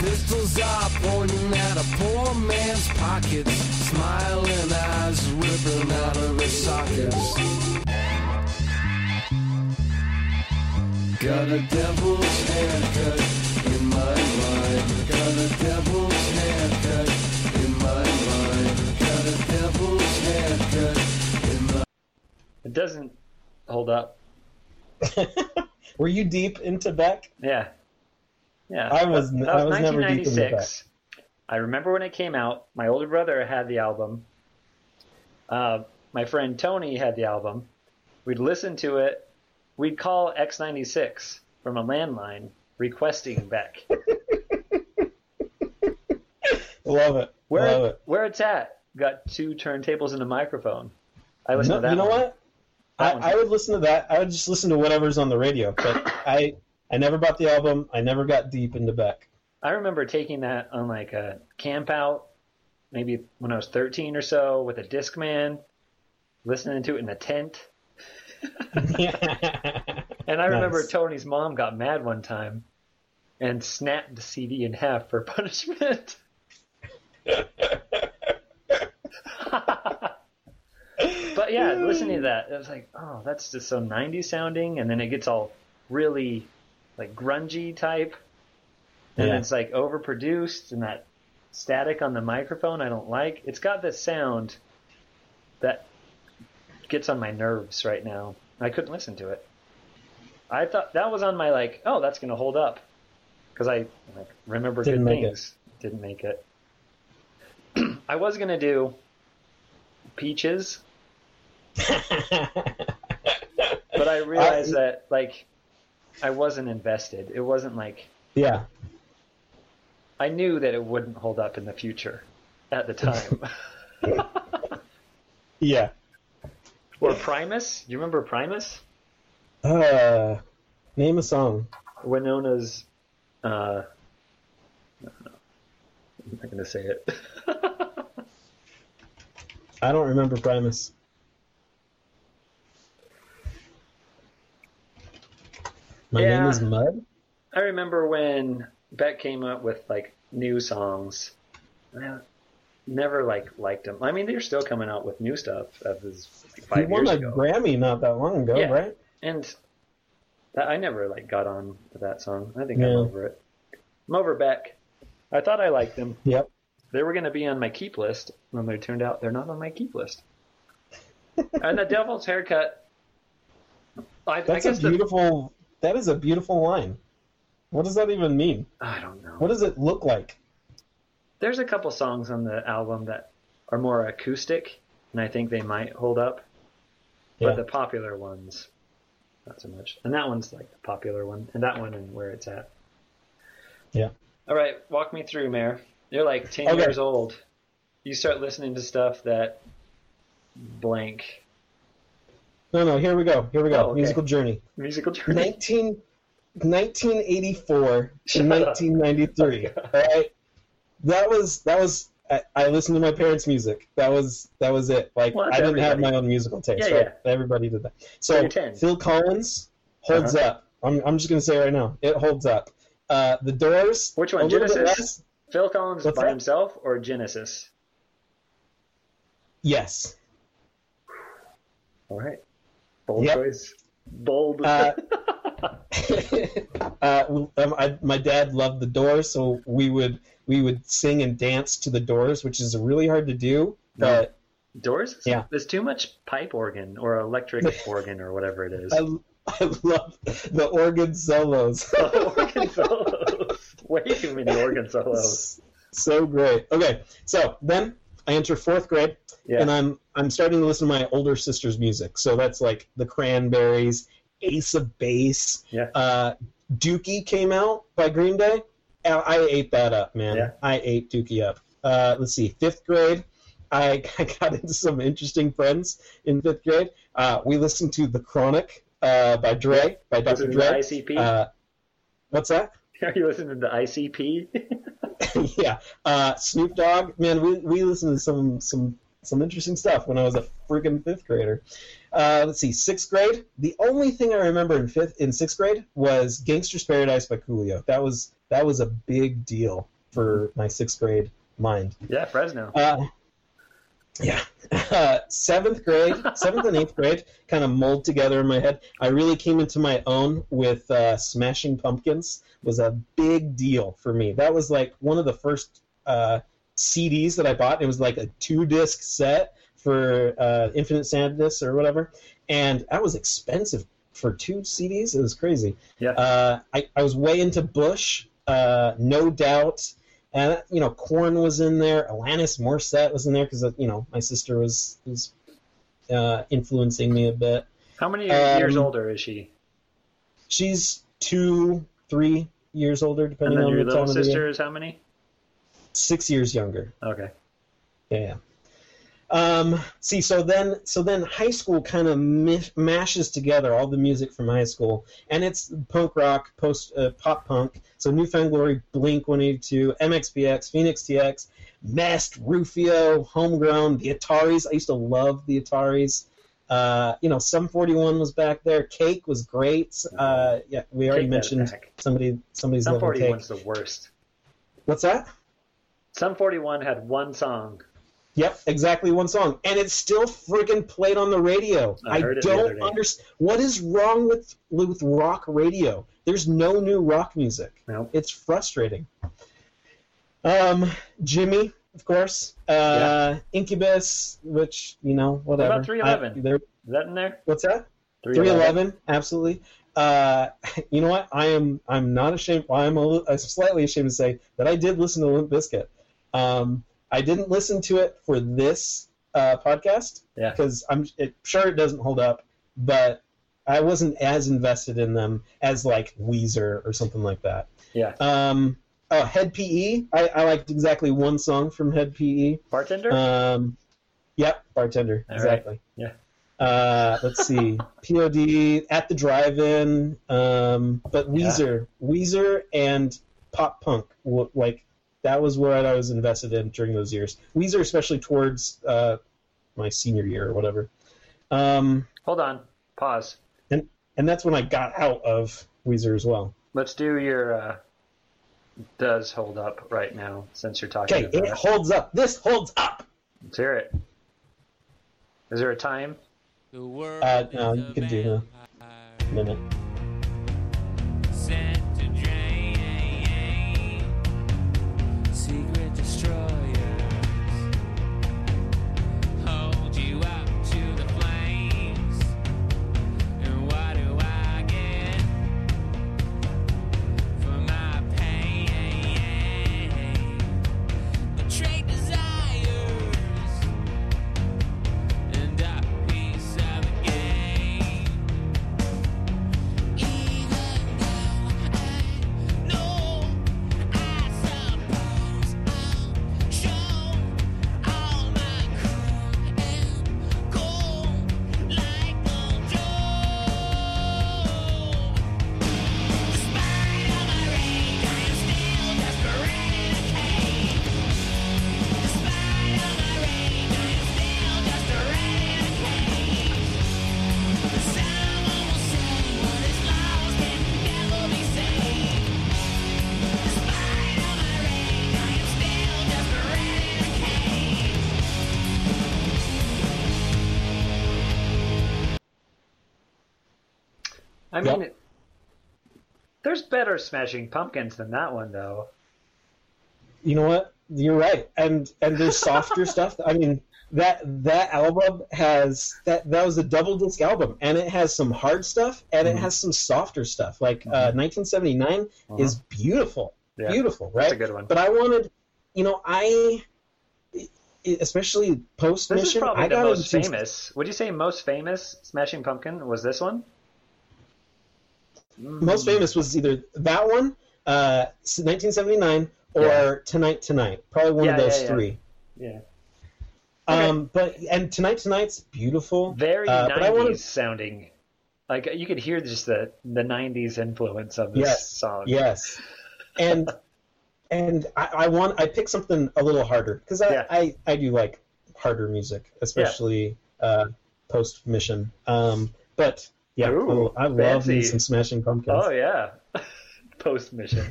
E: Pistols are pointing at a poor man's pockets. Smiling eyes ripping out of his sockets. Got a devil's haircut in my mind. Got a devil's haircut in my mind. Got a devil's haircut in my
B: It doesn't hold up. [LAUGHS]
A: Were you deep into Beck?
B: Yeah. Yeah.
A: I was-
B: That,
A: I was never deep into
B: 1996. I remember when it came out. My older brother had the album. Uh, my friend Tony had the album. We'd listen to it. We'd call X96 from a landline requesting Beck. [LAUGHS]
A: Love it.
B: Where
A: Love it.
B: where it's at? Got two turntables and a microphone. I listened
A: No,
B: to that.
A: you know
B: one.
A: what?
B: That one.
A: I, I would listen to that. I would just listen to whatever's on the radio. But [COUGHS] I I never bought the album. I never got deep into Beck.
B: I remember taking that on like a camp out, maybe when I was 13 or so, with a Discman, listening to it in a tent. [LAUGHS] And I remember
A: Nice.
B: Tony's mom got mad one time and snapped the CD in half for [LAUGHS] punishment. [LAUGHS] but yeah, listening to that, it was like, oh, that's just so 90s sounding, and then it gets all really like grungy type, and
A: Yeah.
B: it's like overproduced, and that static on the microphone I don't like. It's got this sound that gets on my nerves right now. I couldn't listen to it. I thought that was on my like, oh, that's gonna hold up, because I like remember
A: Didn't
B: good
A: make it.
B: things. Didn't make it. [CLEARS THROAT] I was gonna do peaches, [LAUGHS] but I realized that like I wasn't invested. It wasn't like
A: yeah.
B: I knew that it wouldn't hold up in the future at the time. [LAUGHS]
A: Yeah.
B: or Primus, you remember Primus?
A: Uh, name a song.
B: Wynona's uh I don't know. I'm not gonna say it. [LAUGHS]
A: I don't remember Primus. My name is Mud.
B: I remember when Beck came up with like new songs. I never like liked them. I mean, they're still coming out with new stuff. That was like
A: He
B: five
A: won
B: years
A: a
B: ago,
A: Grammy not that long ago,
B: Yeah.
A: right?
B: and that, I never like got on to that song. I think
A: Yeah.
B: I'm over it. I'm over Beck. I thought I liked them.
A: Yep.
B: They were going to be on my keep list, and they turned out they're not on my keep list. [LAUGHS] and the Devil's Haircut. I, I
A: That's a
B: guess the,
A: beautiful. That is a beautiful line. What does that even mean?
B: I don't know.
A: What does it look like?
B: There's a couple songs on the album that are more acoustic, and I think they might hold up.
A: Yeah.
B: But the popular ones, not so much. And that one's like the popular one, and that one and where it's at.
A: Yeah.
B: All right, walk me through, Mayor. You're like 10
A: Okay.
B: years old. You start listening to stuff that blank
A: No, no. Here we go. Here we go.
B: Oh, okay.
A: Musical journey.
B: musical journey.
A: 19, 1984
B: Shut
A: to 1993. [LAUGHS]
B: Oh,
A: all right, that was that was. I, I listened to my parents' music. That was that was it. Like
B: Well,
A: I didn't have my own musical taste.
B: Yeah,
A: right?
B: yeah.
A: Everybody did that.
B: So
A: So
B: you're 10.
A: Phil Collins holds
B: Uh-huh.
A: up. I'm I'm just gonna say right now, it holds up. Uh, the Doors.
B: Which one,
A: a little bit
B: Genesis? Phil Collins
A: What's
B: by
A: that?
B: himself or Genesis?
A: Yes.
B: All right. Bold
A: Yep.
B: choice. Bold.
A: Uh, [LAUGHS] [LAUGHS] uh, um, I, my dad loved the Doors, so we would we would sing and dance to the Doors, which is really hard to do. But
B: Doors?
A: Yeah.
B: There's too much pipe organ or electric [LAUGHS] organ or whatever it is.
A: I, I love the organ solos. [LAUGHS]
B: organ solos. Way too many organ solos.
A: so great. Okay, so then I enter fourth grade,
B: Yeah.
A: and I'm I'm starting to listen to my older sister's music. So that's like the Cranberries, Ace of Base,
B: Yeah.
A: uh, Dookie came out by Green Day. I ate that up, man.
B: Yeah.
A: I ate Dookie up. Uh, let's see, fifth grade. I, [LAUGHS] I got into some interesting friends in fifth grade. Uh, we listened to The Chronic uh, by Dre, by Dr. Dre.
B: ICP?
A: Uh, what's that? [LAUGHS]
B: Are you listening to the ICP? [LAUGHS]
A: yeah, uh, Snoop Dogg. Man, we we listened to some some some interesting stuff when I was a freaking fifth grader. Uh, let's see, sixth grade. The only thing I remember in fifth in sixth grade was "Gangster's Paradise" by Coolio. That was that was a big deal for my sixth grade mind.
B: yeah, Fresno.
A: Uh, yeah. Uh, seventh grade, seventh and eighth grade kind of mold together in my head. I really came into my own with uh, Smashing Pumpkins was a big deal for me. That was like one of the first uh, CDs that I bought. It was like a two disc set for uh, Infinite Sadness or whatever, and that was expensive. for two CDs. It was crazy.
B: Yeah.
A: Uh, I, I was way into Bush, uh, no doubt, and you know, Korn was in there. Alanis Morissette was in there because you know my sister was was uh, influencing me a bit.
B: How many
A: Um,
B: years older is she?
A: She's two, three years older, depending on
B: your
A: the
B: little
A: time of the
B: sister is how many?
A: Six years younger.
B: Okay.
A: Yeah. Um, see, so then, so then, high school kind of mish- mashes together all the music from high school, and it's punk rock, post uh, pop punk. So Newfound Glory, Blink 182, MXPX, Fenix TX, Mest, Rufio, Homegrown, the Ataris. I used to love the Ataris. Uh, you know, Sum 41 was back there. Cake was great. Uh, yeah, we already
B: Take
A: mentioned somebody. Somebody's
B: Sum
A: loving Cake.
B: 41's the worst.
A: What's that?
B: Sum 41 had one song.
A: Yep, exactly one song, and it's still friggin' played on the radio.
B: I heard
A: don't understand what is wrong with with rock radio. There's no new rock music.
B: Nope.
A: It's frustrating. Um, Jimmy, of course. Uh, Incubus, which you know, whatever.
B: about 311?
A: I-
B: Is that in there?
A: what's that?
B: 311.
A: Absolutely. Uh, [LAUGHS] you know what? I am. I'm not ashamed. I'm a, I'm slightly ashamed to say that I did listen to Limp Bizkit. Um, I didn't listen to it for this uh, podcast
B: Yeah.
A: because I'm it, sure it doesn't hold up, but I wasn't as invested in them as like Weezer or something like that.
B: Yeah.
A: Um, oh, Head PE. I, I liked exactly one song from Head PE.
B: Bartender?
A: Um, yep, bartender.
B: All right.
A: exactly.
B: Yeah.
A: Uh, let's see. [LAUGHS] POD at the drive-in. Um, but Weezer, Weezer, and pop punk. Like that was what I was invested in during those years. Weezer, especially towards uh, my senior year or whatever. Um,
B: Hold on. Pause.
A: and and that's when I got out of Weezer as well.
B: Let's do your uh, does hold up right now since you're talking
A: Okay,
B: about
A: it
B: it.
A: holds up. This holds up.
B: Let's hear it. Is there a time?
A: Uh, no, you can do a minute.
B: Better Smashing Pumpkins than that one, though.
A: You know what? You're right. And and there's softer [LAUGHS] stuff. I mean, that that album has that that was a double disc album, and it has some hard stuff and
B: Mm-hmm.
A: it has some softer stuff. Like uh, 1979 is beautiful,
B: Uh-huh. Yeah,
A: beautiful, right?
B: That's a good one.
A: But I wanted, you know, I especially post mission.
B: This is probably
A: I
B: the
A: got
B: most famous. Would you say most famous Smashing Pumpkin was this one?
A: Most famous was either that one, uh, 1979, or
B: Yeah.
A: Tonight Tonight. Probably one
B: Yeah,
A: of those
B: yeah, yeah.
A: three.
B: Yeah. Okay.
A: Um, but and Tonight Tonight's beautiful.
B: Very
A: Uh,
B: 90s
A: but I wanted-
B: sounding. Like you could hear just the the 90s influence of this
A: Yes,
B: song.
A: Yes, and [LAUGHS] and I, I want I picked something a little harder because I,
B: Yeah.
A: I I do like harder music, especially uh, post mission. Um, but yeah,
B: Ooh,
A: I love me some Smashing Pumpkins.
B: Oh yeah. [LAUGHS] Post mission.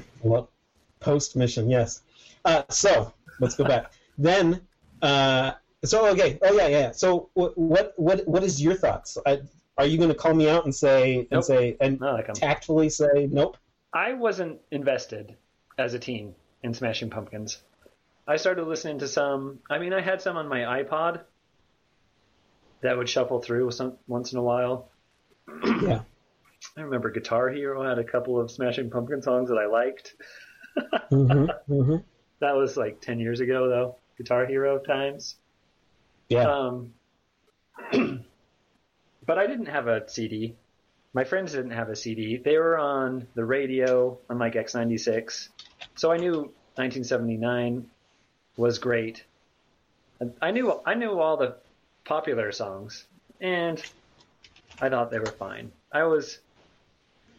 A: Post mission, yes. Uh, so let's go back. [LAUGHS] then, uh, so okay, oh yeah, yeah. So what what what what is your thoughts? I, are you going to call me out and say and say and
B: like
A: tactfully say nope?
B: I wasn't invested as a teen in Smashing Pumpkins. I started listening to some. I mean, I had some on my iPod that would shuffle through some once in a while. [CLEARS THROAT]
A: Yeah.
B: I remember Guitar Hero had a couple of Smashing Pumpkin songs that I liked. [LAUGHS]
A: hmm hmm
B: That was like 10 years ago, though. Guitar Hero times.
A: Yeah.
B: Um, [CLEARS THROAT] but I didn't have a CD. My friends didn't have a CD. They were on the radio on like X96. So I knew 1979 was great. I knew I knew all the popular songs, and I thought they were fine. I was,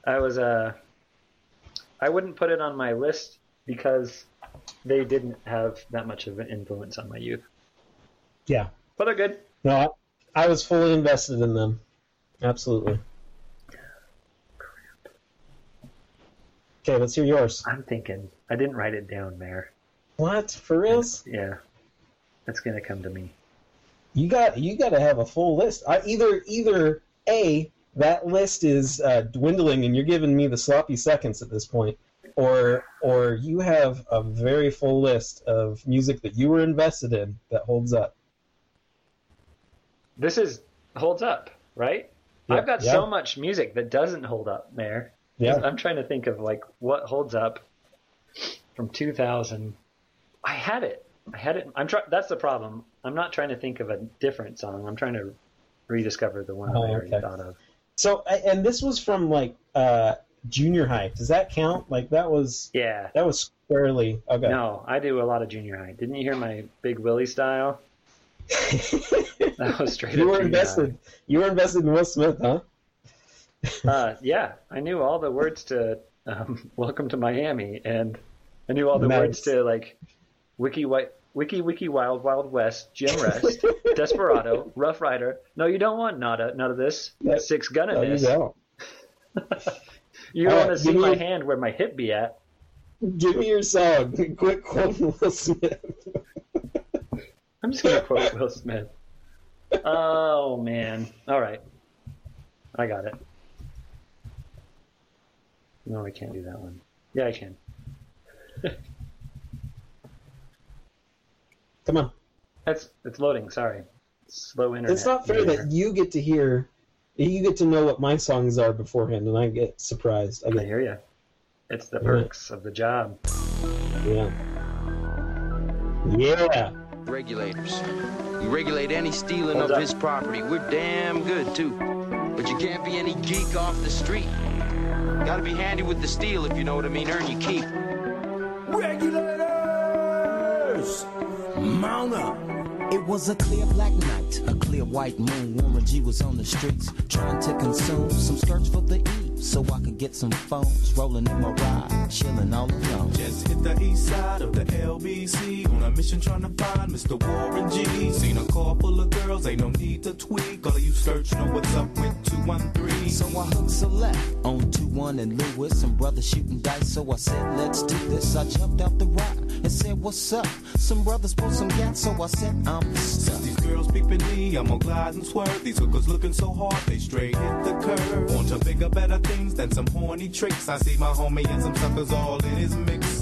B: I was uh, I wouldn't put it on my list because they didn't have that much of an influence on my youth.
A: yeah.
B: But they're good.
A: No, I, I was fully invested in them. Absolutely. Crap. Okay, let's hear yours.
B: I'm thinking. I didn't write it down, Mayor.
A: What for reals?
B: Yeah, that's gonna come to me.
A: You got you got to have a full list. I, either either a that list is uh, dwindling and you're giving me the sloppy seconds at this point, or or you have a very full list of music that you were invested in that holds up.
B: This is holds up, right?
A: Yeah,
B: I've got
A: yeah.
B: so much music that doesn't hold up, Mayor.
A: Yeah.
B: I'm trying to think of like what holds up from 2000. I had it. I had it. I'm trying. That's the problem. I'm not trying to think of a different song. I'm trying to rediscover the one
A: Oh,
B: I already
A: okay.
B: thought of.
A: So and this was from like uh, junior high. Does that count? Like that was
B: Yeah.
A: that was squarely okay.
B: No, I do a lot of junior high. Didn't you hear my Big Willie style? [LAUGHS] That was straight.
A: you
B: up
A: were
B: junior
A: invested. You were invested in Will Smith, huh?
B: Uh, yeah, I knew all the words to um, [LAUGHS] "Welcome to Miami," and I knew all the
A: Nice.
B: words to like "Wiki White." Wiki Wiki Wild Wild West, Jim [LAUGHS] Rest, Desperado, Rough Rider. No, you don't want nada, none of this.
A: Yeah.
B: Six gun
A: No,
B: this.
A: you don't. [LAUGHS]
B: You
A: All
B: want
A: right, uh,
B: to see
A: me
B: my hand where my hip be at?
A: Give me your song. [LAUGHS] Quit quoting Will Smith.
B: I'm just gonna quote Will Smith. Oh man! All right, I got it. No, I can't do that one. Yeah, I can.
A: Come on.
B: That's it's loading. Sorry, slow internet.
A: It's not fair
B: here.
A: that you get to hear, you get to know what my songs are beforehand, and I get surprised. I
B: I
A: get,
B: hear you. It's the perks of the job.
A: yeah. Yeah.
G: Regulators. You regulate any stealing
B: Hold
G: of
B: up.
G: his property. We're damn good, too. But you can't be any geek off the street. Gotta be handy with the steel, if you know what I mean. Earn your keep.
H: Regulators! Mount up!
I: It was a clear black night, a clear white moon. Warren G was on the streets trying to consume some skirts for the E so I could get some phones. Rolling in my ride, chilling all alone.
C: Just hit the east side of the LBC on a mission trying to find Mr. Warren G. Seen a car full of girls, ain't no need to tweak. All of you search know what's up with 213.
I: So I hooked select on 2-1 and Lewis. Some brothers shooting dice, so I said, let's do this. I jumped out the ride and said, what's up? Some brothers pulled some gas, so I said, I'm stuck.
C: These girls peeping me, I'm gonna glide and swerve. These hookers looking so hard, they straight hit the curve. Want to bigger, better things than some horny tricks. I see my homie and some suckers all in his mix.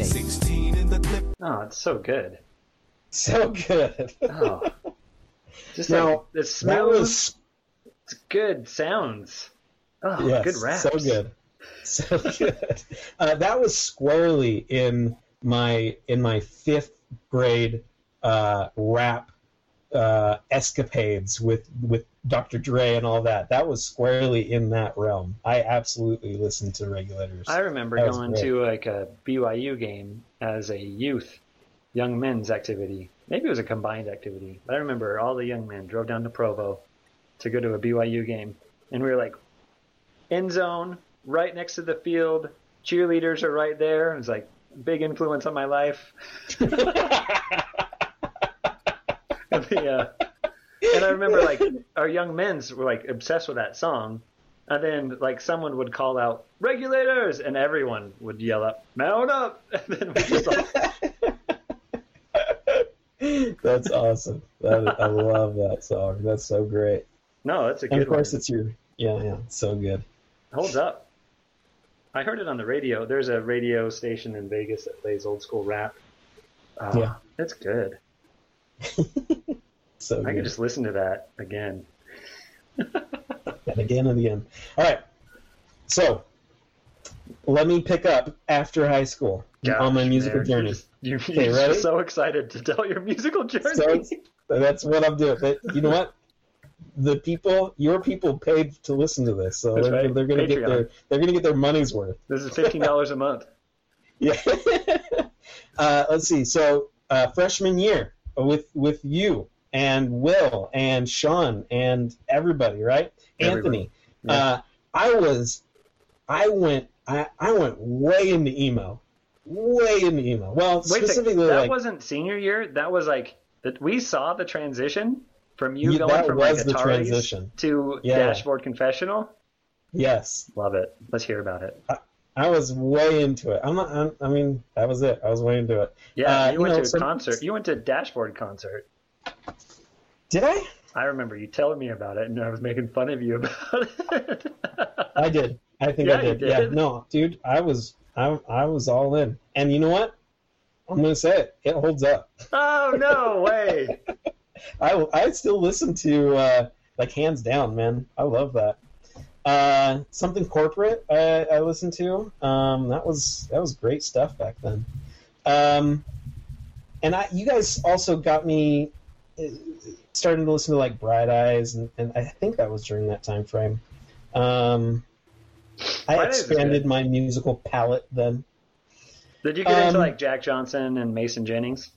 I: Nate.
C: 16 in the clip.
B: Oh, it's so good.
A: So good.
B: Oh, [LAUGHS] just
A: Now,
B: like it's smooth.
A: that was
B: It's good sounds. Oh,
A: yes,
B: good raps.
A: so good, so [LAUGHS] good. Uh, that was squarely in my in my fifth grade uh, rap uh, escapades with with Dr. Dre and all that. That was squarely in that realm. I absolutely listened to Regulators.
B: I remember
A: That
B: going to like a BYU game as a youth, young men's activity. Maybe it was a combined activity. But I remember all the young men drove down to Provo to go to a BYU game, and we were like end zone, right next to the field. Cheerleaders are right there. It was like big influence on my life. [LAUGHS] [LAUGHS] the, uh, and I remember like our young men's were like obsessed with that song. and then like someone would call out regulators, and everyone would yell up mount up, [LAUGHS] and then we just all, [LAUGHS]
A: That's awesome. That, I love that song. That's so great.
B: no, that's a
A: And
B: good
A: of course,
B: one.
A: it's your yeah, yeah, it's so good.
B: Holds up. I heard it on the radio. There's a radio station in Vegas that plays old school rap. Uh,
A: Yeah.
B: it's good. [LAUGHS]
A: So
B: I
A: good.
B: could just listen to that again. [LAUGHS]
A: and again and again. All right. So let me pick up after high school on my musical
B: man,
A: journey. [LAUGHS]
B: You're, you're
A: ready?
B: so excited to tell your musical journey.
A: So that's what I'm doing. But you know what? The people, your people, paid to listen to this, so
B: That's
A: they're,
B: right.
A: they're going to get their they're going to get their money's worth.
B: this is fifteen dollars a month. [LAUGHS]
A: Yeah. uh, let's see. So uh, freshman year with with you and Will and Sean and everybody, right?
B: Everybody.
A: Anthony. Uh, I was, I went, I, I went way into emo, way into emo. Well,
B: Wait
A: specifically
B: That
A: like
B: wasn't senior year. That was like that. We saw the transition from you
A: Yeah,
B: going from like Atari's
A: transition.
B: to
A: Yeah.
B: Dashboard Confessional.
A: yes,
B: Love it. Let's hear about it.
A: I was way into it. I'm not. I'm, I mean, that was it. I was way into it.
B: Yeah,
A: Uh,
B: you went
A: know,
B: to a
A: some-
B: concert. You went to a Dashboard concert.
A: Did I?
B: I remember you telling me about it, and I was making fun of you [LAUGHS] about it.
A: I did. I think
B: Yeah,
A: I
B: you
A: did. Yeah. No, dude, I was. I I was all in. And you know what? I'm gonna say it. It holds up.
B: oh no way! [LAUGHS]
A: I I still listen to uh, like hands down, man. I love that. Uh, something corporate I, I listened to. Um, that was that was great stuff back then. Um, and I, you guys also got me starting to listen to like Bright Eyes, and, and I think that was during that time frame. Um, I
B: Bright Eyes is
A: expanded my musical palette then.
B: Did you get into
A: Um,
B: like Jack Johnson and Mason Jennings?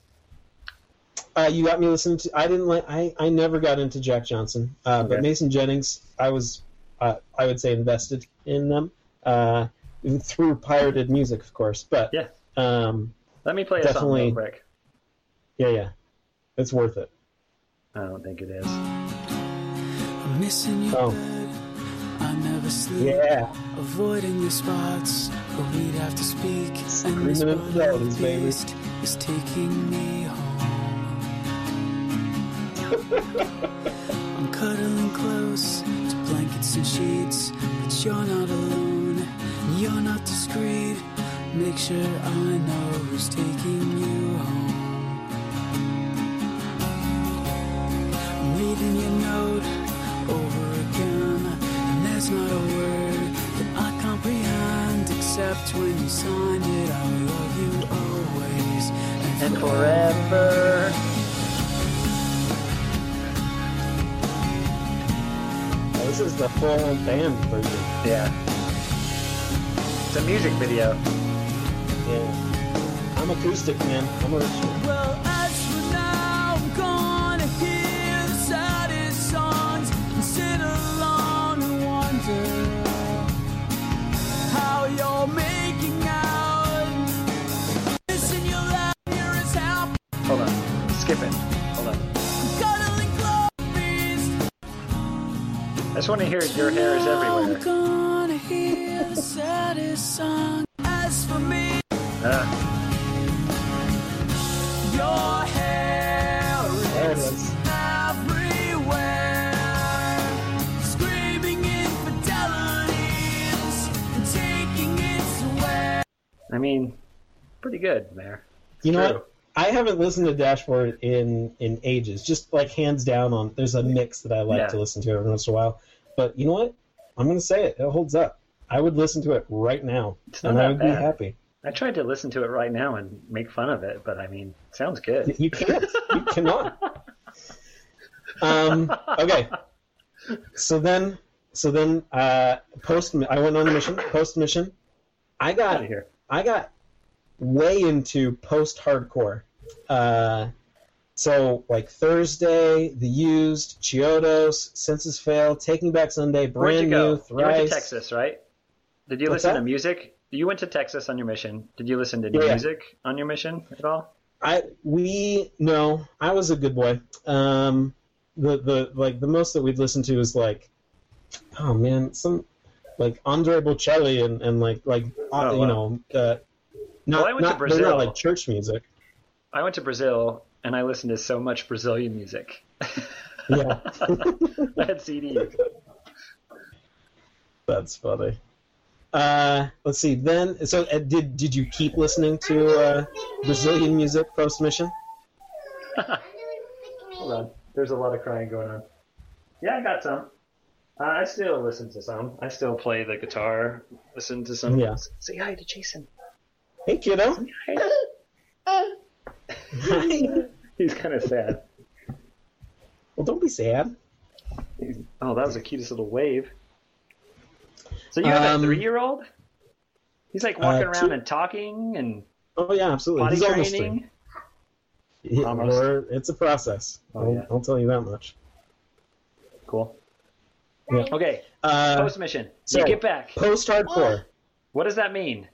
A: Uh, you got me listening to. I didn't like. I, I never got into Jack Johnson, uh, but Mason Jennings, I was, uh, I would say, invested in them uh, through pirated music, of course. But
B: Yeah.
A: um,
B: Let me play a song real quick.
A: yeah, yeah, it's worth it.
B: I don't think it is.
F: I'm missing your
A: Oh.
F: I never sleep.
A: Yeah,
F: Avoiding the spots where we'd have to speak. And
A: Screaming
F: this
A: infidelities, baby.
F: is taking me home. I'm cuddling close to blankets and sheets, but you're not alone. You're not discreet. Make sure I know who's taking you home. I'm your note over again, and there's not a word that I comprehend except when you sign it. I love you always and,
B: And forever.
A: Oh, this is the full band version.
B: Yeah. It's a music video.
A: Yeah, I'm acoustic, man. I'm original.
F: Well,
B: just want to hear your hair is everywhere.
F: gonna hear the saddest song. As for me,
B: Uh,
F: your hair
A: There it
F: is
A: is.
F: everywhere. Screaming infidelities and taking it away.
B: I mean, pretty good, Mayor.
A: You know
B: True.
A: what? I haven't listened to Dashboard in in ages. Just like hands down on. There's a mix that I like
B: Yeah.
A: to listen to every once in a while. But you know what? I'm gonna say it. It holds up. I would listen to it right now, and I would be happy.
B: I tried to listen to it right now and make fun of it, but I mean, sounds good.
A: You can't. You [LAUGHS] cannot. Um, okay. So then, so then, uh, post. I went on a mission. Post mission. I got
B: here.
A: I got way into post hardcore. Uh, so like Thursday, The Used, Chiodos, Senses Fail, Taking Back Sunday, Brand
B: you go?
A: New,
B: You went to Texas, right? Did you
A: What's
B: listen
A: that?
B: to music? You went to Texas on your mission. Did you listen to
A: Yeah.
B: music on your mission at all?
A: I we no, I was a good boy. Um, the the like the most that we'd listen to is like, oh man, some like Andre Bocelli and, and like like uh,
B: Oh,
A: you
B: wow.
A: know uh, not
B: Well, I went to
A: not they're not like church music.
B: I went to Brazil and I listened to so much Brazilian music.
A: Yeah, [LAUGHS]
B: I had CDs.
A: that's funny. Uh, let's see. Then, so uh, did did you keep listening to uh, Brazilian music post mission? [LAUGHS]
B: Hold on. There's a lot of crying going on. Yeah, I got some. Uh, I still listen to some. I still play the guitar. Listen to some.
A: Yeah.
B: Say hi to Jason.
A: Hey, kiddo.
B: Hi. [LAUGHS] [LAUGHS] He's kind of sad.
A: Well, don't be sad.
B: He's- oh, that was the cutest little wave. So you have a
A: Um,
B: three-year-old? He's like walking
A: uh,
B: around
A: two-
B: and talking and
A: Oh yeah, absolutely. He's almost three. Yeah,
B: Almost.
A: it's a process.
B: Oh,
A: I'll,
B: yeah.
A: I'll tell you that much.
B: Cool.
A: Yeah.
B: Okay,
A: Uh,
B: post mission.
A: so-
B: you get back.
A: post hardcore.
B: What does that mean?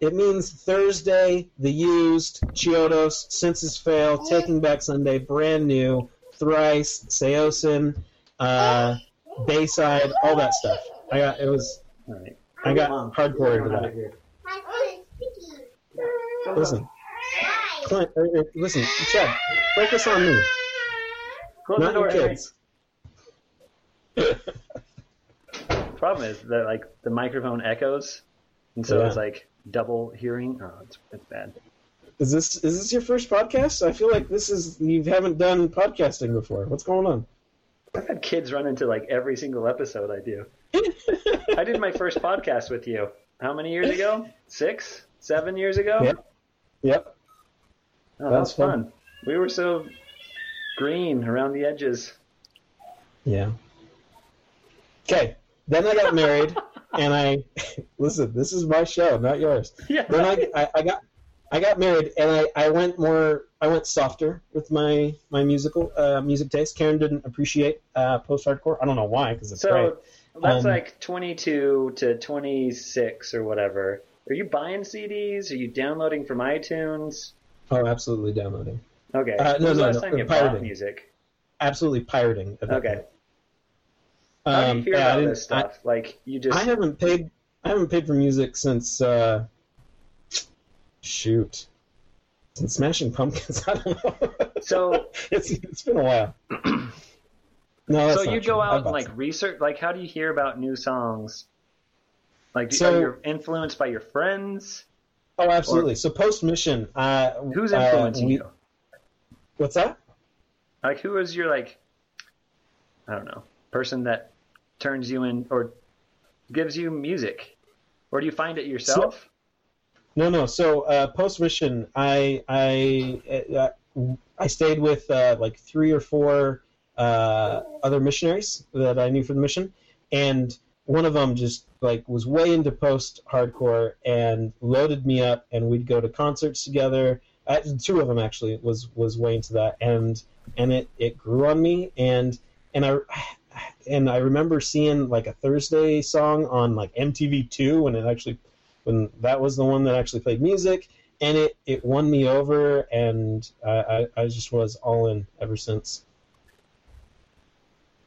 A: It means Thursday, the used, Chiodos, Senses Fail, Taking Back Sunday, brand new, Thrice, Saosin, uh, Bayside, all that stuff. I got it was
B: All right.
A: I got
B: Mom,
A: hardcore
B: come
A: into that.
B: here.
A: Listen, Clint, uh, uh, listen, Chad, focus on me,
B: Close the
A: not your
B: door.
A: kids. [LAUGHS]
B: Problem is that like the microphone echoes, and so
A: Yeah.
B: it's like double hearing. Oh, it's, it's bad.
A: Is this is this your first podcast? I feel like this is you haven't done podcasting before. What's going on?
B: I've had kids run into like every single episode I do. [LAUGHS] I did my first podcast with you. How many years ago? Six, seven years ago.
A: Yep. Yep.
B: Oh, that
A: That's
B: was fun. We were so green around the edges.
A: Yeah. Okay. Then I got married, [LAUGHS] and I [LAUGHS] listen. This is my show, not yours. [LAUGHS]
B: Yeah.
A: Then I, I, I got I got married, and I, I went more. I went softer with my my musical uh, music taste. Karen didn't appreciate uh, post hardcore. I don't know why, because it's
B: So
A: great.
B: that's
A: Um,
B: like 22 to 26 or whatever. Are you buying CDs? Are you downloading from iTunes?
A: Oh, absolutely downloading.
B: Okay.
A: Uh, no,
B: was
A: no,
B: last
A: no,
B: time you
A: pirating.
B: bought music?
A: Absolutely pirating.
B: Okay.
A: point.
B: How do you
A: Um,
B: hear
A: yeah, I
B: about this stuff? like you just
A: I haven't paid. I haven't paid for music since. Uh, shoot. Since Smashing Pumpkins. [LAUGHS] I don't know.
B: So- [LAUGHS]
A: it's it's been a while. [CLEARS THROAT] no,
B: so you
A: true.
B: go
A: I
B: out and like research like how do you hear about new songs? Like
A: So-
B: are you influenced by your friends?
A: Oh, absolutely. so post mission. Uh,
B: Who's
A: uh,
B: influencing
A: we-
B: you?
A: What's that?
B: Like who is your like I don't know, person that turns you in or gives you music? Or do you find it yourself?
A: No, no. So uh, post mission, I I uh, I stayed with uh, like three or four uh, other missionaries that I knew for the mission, and one of them just like was way into post hardcore and loaded me up, and we'd go to concerts together. Uh, two of them actually was was way into that, and and it it grew on me, and and I. And I remember seeing like a Thursday song on like MTV Two when it actually when that was the one that actually played music, and it, it won me over, and I, I, I just was all in ever since.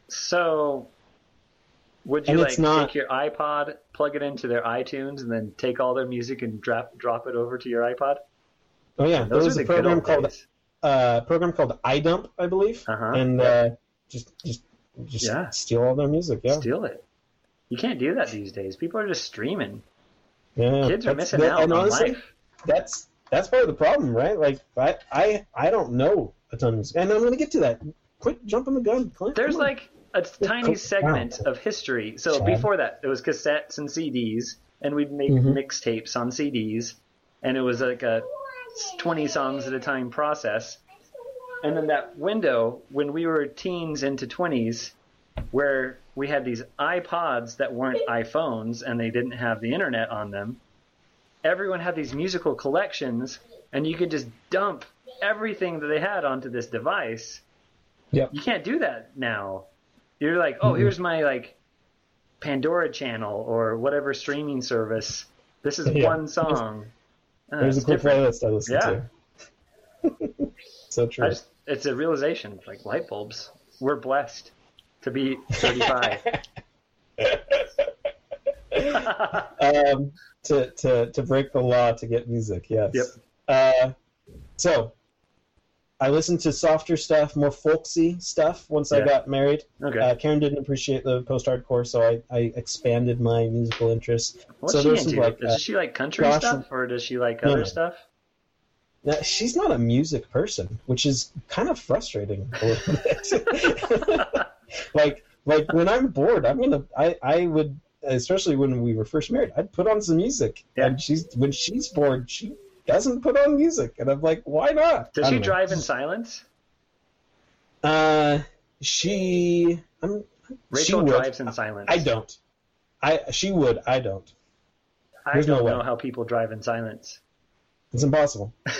B: So would you
A: And
B: like
A: not-
B: take your iPod, plug it into their iTunes, and then take all their music and drop drop it over to your iPod?
A: Oh yeah, there was a
B: the
A: program called
B: days.
A: uh, program called iDump, I believe,
B: Uh-huh.
A: and uh, just just just
B: Yeah.
A: steal all their music. Yeah,
B: Steal it. You can't do that these days. People are just streaming.
A: yeah.
B: Kids are missing
A: that-
B: out on
A: honestly,
B: life.
A: That's that's part of the problem, right? Like I I I don't know a ton of music, and I'm going to get to that. Quit jumping the gun, Clint.
B: There's like a tiny segment of history. So
A: Chad.
B: before that, it was cassettes and CDs, and we'd make
A: Mhm.
B: mixtapes on CDs, and it was like a 20 songs at a time process. And then that window when we were teens into 20s, where we had these iPods that weren't [LAUGHS] iPhones and they didn't have the internet on them. Everyone had these musical collections, and you could just dump everything that they had onto this device
A: Yep.
B: you can't do that now. You're like, oh, here's my like Pandora channel or whatever streaming service. This is
A: Yeah.
B: one song. Uh,
A: There's a cool
B: different.
A: playlist I listen
B: Yeah.
A: to. [LAUGHS] so true.
B: I just, it's a realization, like light bulbs. We're blessed to be 35. [LAUGHS] [LAUGHS]
A: um, to, to to break the law to get music. Yes.
B: Yep.
A: Uh, so I listened to softer stuff, more folksy stuff once I got married.
B: Okay.
A: Uh, Karen didn't appreciate the post-hardcore, so I, I expanded my musical interests.
B: What's
A: so
B: she
A: there's
B: into?
A: like,
B: Does
A: uh,
B: she like country
A: Josh-
B: stuff, or does she like
A: No,
B: other
A: no.
B: stuff?
A: Now, she's not a music person, which is kind of frustrating a little bit. [LAUGHS] like, like when I'm bored, I'm gonna, I, I would, especially when we were first married, I'd put on some music.
B: Yeah.
A: And she's when she's bored, she doesn't put on music, and I'm like, why not?
B: Does she
A: know.
B: drive in silence?
A: Uh, she, I'm, she
B: Rachel
A: would.
B: drives in silence.
A: I don't. I she would. I don't.
B: I
A: There's no
B: don't
A: way.
B: know how people drive in silence.
A: It's impossible. [LAUGHS]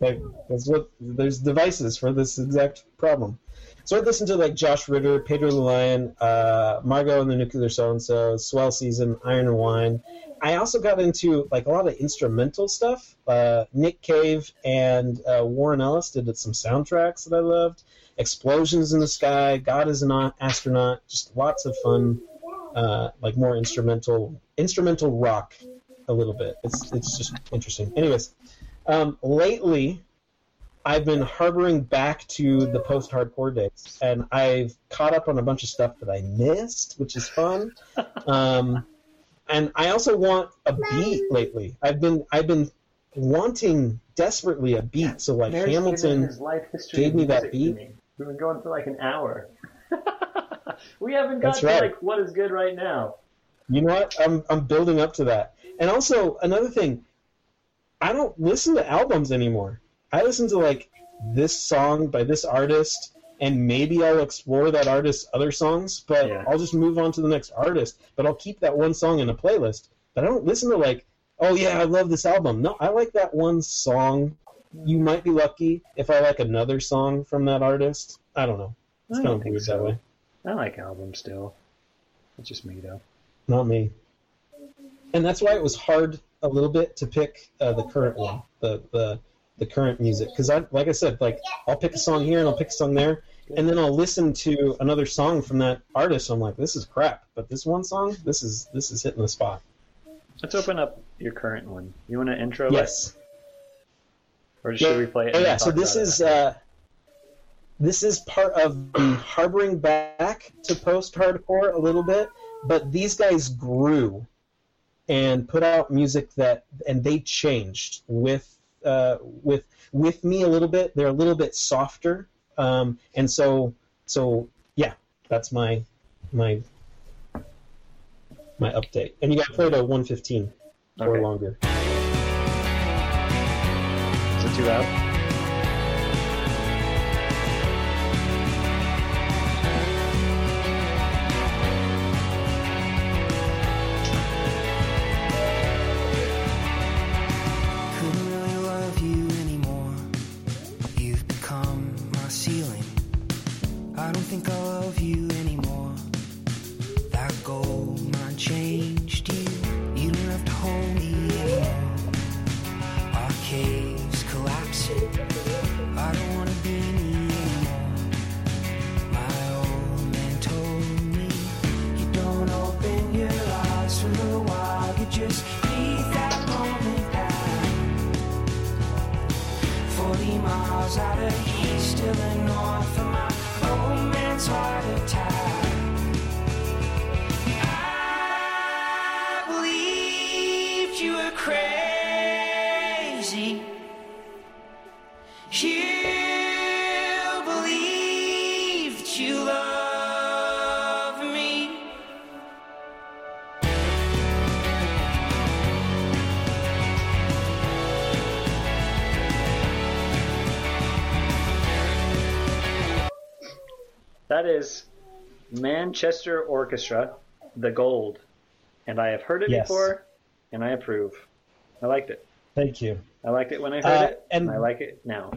A: Like that's what there's devices for this exact problem. So I listened to like Josh Ritter, Pedro the Lion, uh, Margot and the Nuclear So and So, Swell Season, Iron and Wine. I also got into like a lot of instrumental stuff. Uh, Nick Cave and uh, Warren Ellis did some soundtracks that I loved. Explosions in the Sky, God is an astronaut. Just lots of fun, uh, like more instrumental instrumental rock a little bit. It's it's just interesting. Anyways, um, lately I've been harboring back to the post-hardcore days, and I've caught up on a bunch of stuff that I missed, which is fun. [LAUGHS] Um, and I also want a beat lately. I've been I've been wanting desperately a beat. So like Hamilton, gave me that beat.
B: We've been going for like an hour. [LAUGHS] we haven't got
A: That's
B: to
A: right.
B: like what is good right now.
A: You know what? I'm I'm building up to that. And also another thing, I don't listen to albums anymore. I listen to like this song by this artist, and maybe I'll explore that artist's other songs, but
B: Yeah.
A: I'll just move on to the next artist. But I'll keep that one song in a playlist. But I don't listen to like, oh yeah, I love this album. No, I like that one song. You might be lucky if I like another song from that artist. I don't know. It's
B: I
A: kind of
B: think
A: weird
B: so.
A: that way.
B: I like albums still. It's just me though.
A: Not me. And that's why it was hard a little bit to pick uh, the current one, the the the current music, because I like I said, like I'll pick a song here and I'll pick a song there, and then I'll listen to another song from that artist. I'm like, this is crap, but this one song, this is this is hitting the spot.
B: Let's open up your current one. You want to intro it?
A: Yes.
B: Or should we play it?
A: Oh yeah. So this is uh, this is part of the harboring back to post-hardcore a little bit, but these guys grew and put out music that and they changed with uh, with with me a little bit. They're a little bit softer, um, and so so yeah, that's my my my update. And you got to play to 115 or longer.
B: Is it too loud?
F: That
B: is Manchester Orchestra, The Gold. And I have heard it
A: Yes.
B: before, and I approve. I liked it.
A: Thank you.
B: I liked it when I heard
A: Uh,
B: it,
A: and-
B: and I like it now.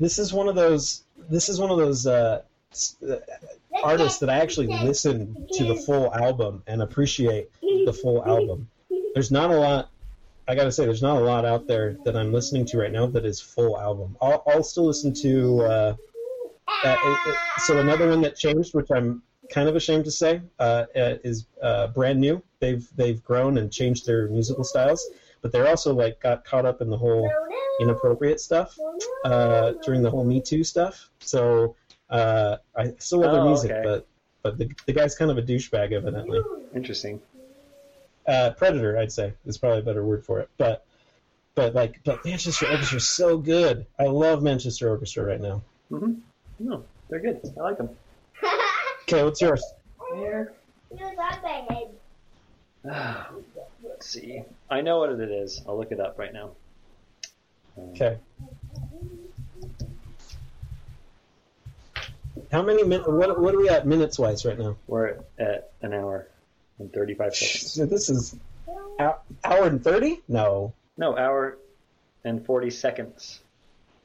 A: this is one of those this is one of those uh, uh, artists that I actually listen to the full album and appreciate the full album. There's not a lot. I gotta say, there's not a lot out there that I'm listening to right now that is full album. I'll, I'll still listen to. Uh, uh, it, it, so another one that changed, which I'm kind of ashamed to say, uh, uh, is uh, brand new. They've they've grown and changed their musical styles, but they're also like got caught up in the whole inappropriate stuff uh, during the whole Me Too stuff. So uh, I still love their
B: Oh,
A: music,
B: okay.
A: but but the, the guy's kind of a douchebag, evidently.
B: Interesting.
A: Uh, predator, I'd say, is probably a better word for it. But but like but Manchester Orchestra is so good. I love Manchester Orchestra right now.
B: hmm No, they're good. I like them. [LAUGHS]
A: Okay, what's yours?
B: Here. [SIGHS] Let's see. I know what it is. I'll look it up right now.
A: Okay. How many minutes? What, what are we at minutes wise right now?
B: We're at an hour and 35 seconds.
A: So this is hou- hour and thirty? No.
B: No, hour and 40 seconds.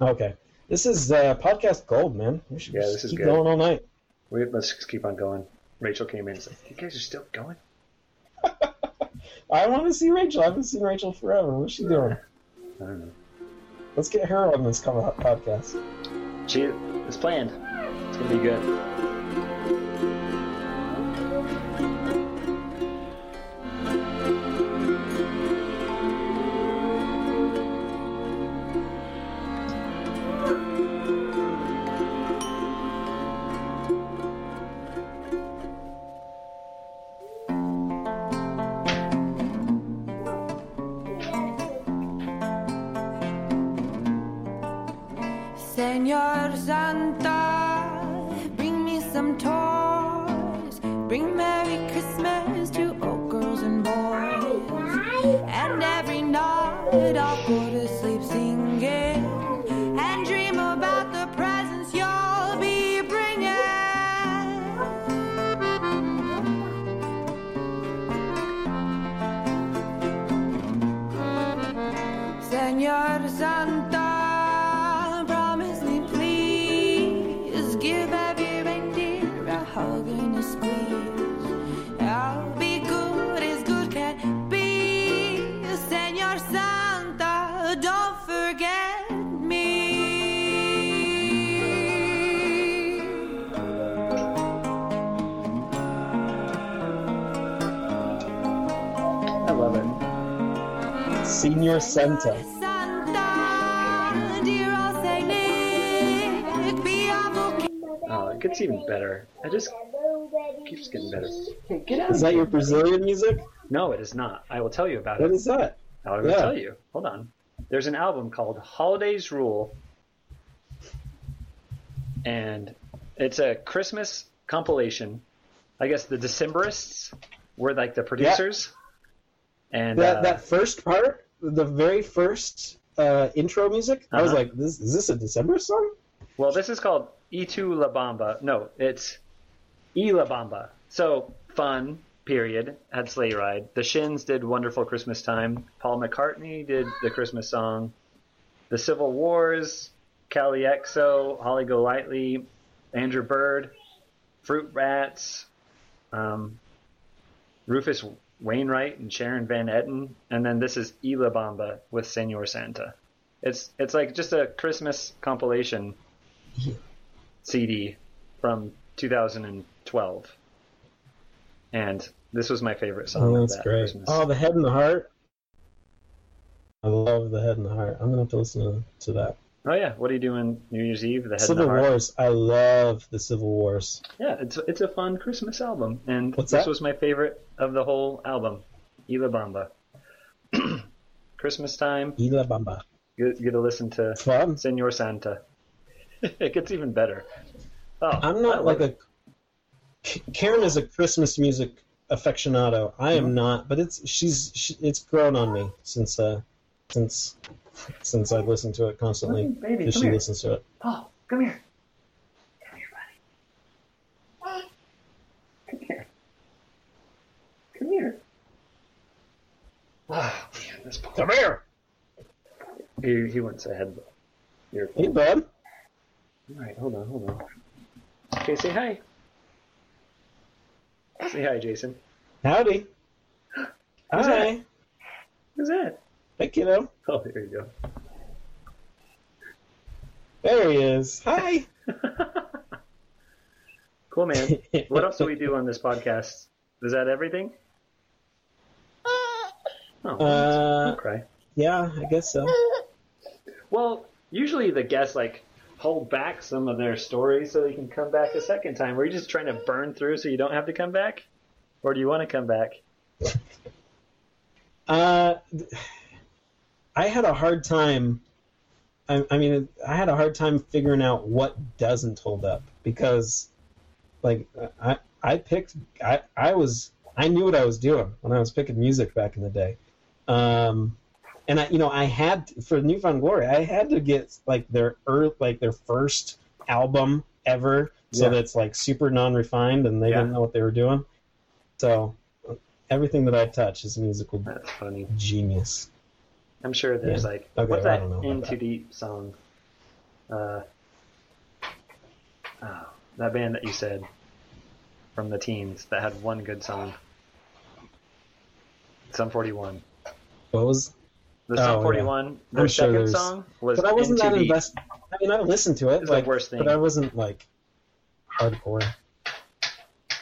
A: Okay. This is uh, podcast gold, man. We should
B: Yeah, this is
A: keep
B: good.
A: going all night.
B: We, let's just keep on going. Rachel came in and said, You guys are still going? [LAUGHS]
A: I want to see Rachel. I haven't seen Rachel forever. What's she doing?
B: I don't know.
A: Let's get her on this podcast.
B: She it's planned. It's going to be good.
J: And every night I'll it. Senor Santa. Santa, dear old Saint Nick, be awful
B: Oh, it gets even better. It just keeps getting better. Hey, get out
A: Is that your Brazilian music?
B: No, it is not. I will tell you about
A: What
B: it.
A: is that?
B: I will
A: Yeah.
B: tell you. Hold on. There's an album called Holidays Rule, and it's a Christmas compilation. I guess the Decemberists were like the producers, Yeah. and
A: That
B: uh,
A: that first part, the very first uh, intro music, I was
B: Uh-huh.
A: like, "This is this a December song?"
B: well, this is called E2 La Bamba. No, it's E La Bamba. So fun. Period. Had Sleigh Ride. The Shins did Wonderful Christmas Time. Paul McCartney did the Christmas song. The Civil Wars. Calexico. Holly Golightly. Andrew Bird. Fruit Bats. Um, Rufus Wainwright and Sharon Van Etten. And then this is E La Bamba with Senor Santa. It's it's like just a Christmas compilation CD from 2012. And this was my favorite song
A: Oh, that's
B: that
A: great.
B: Christmas.
A: Oh, the head and the heart. I love the head and the heart. I'm gonna have to listen to, to that.
B: Oh, yeah, what are you doing New Year's Eve? The Head
A: Civil
B: the.
A: Wars. I love the Civil Wars.
B: Yeah, it's it's a fun Christmas album, and
A: What's
B: this
A: that?
B: was my favorite of the whole album, Y La Bamba. [CLEARS THROAT] Christmas time,
A: Y La Bamba.
B: you get to listen to
A: Fun.
B: Senor Santa. [LAUGHS] it gets even better. Oh,
A: I'm not like
B: it.
A: a. Karen is a Christmas music aficionado. I
B: Mm-hmm.
A: am not, but it's she's she, it's grown on me since uh since since I've listened to it constantly.
B: Come baby,
A: because
B: come
A: she
B: here.
A: listens to it.
B: Paul, come here. Come here, buddy. Come here. Come here. Oh, man, this Paul.
A: Come here.
B: He, he wants a head. Here.
A: Hey, bud.
B: All right, hold on, hold on. Okay, say hi. Say hi, Jason.
A: Howdy.
B: Who's
A: Hi.
B: Who's that?
A: Hey, kiddo. [LAUGHS]
B: Oh, there you go.
A: There he is. Hi. [LAUGHS]
B: Cool, man. [LAUGHS] what else do we do on this podcast? Is that everything? Oh,
A: Uh,
B: don't cry.
A: Yeah, I guess so.
B: Well, usually the guests like hold back some of their stories so they can come back a second time. Were you just trying to burn through so you don't have to come back, or do you want to come back?
A: Uh, I had a hard time. I, I mean, I had a hard time figuring out what doesn't hold up because, like, I I picked I I was I knew what I was doing when I was picking music back in the day, um, and I you know I had for New Found Glory I had to get like their earth like their first album ever, so
B: Yeah.
A: that's like super non-refined and they
B: Yeah.
A: didn't know what they were doing. So everything that I touch is musical
B: That's funny.
A: genius.
B: I'm sure there's
A: Yeah.
B: like
A: Okay,
B: what's that In
A: that.
B: Too Deep song? Uh, oh, that band that you said from the teens that had one good song. Sum 41.
A: What was?
B: The
A: Oh,
B: Sum
A: yeah.
B: 41, their
A: I'm sure
B: second
A: there's-
B: song was
A: But I wasn't that invested. I mean, I listened to it,
B: It's the worst thing.
A: but I wasn't like hardcore.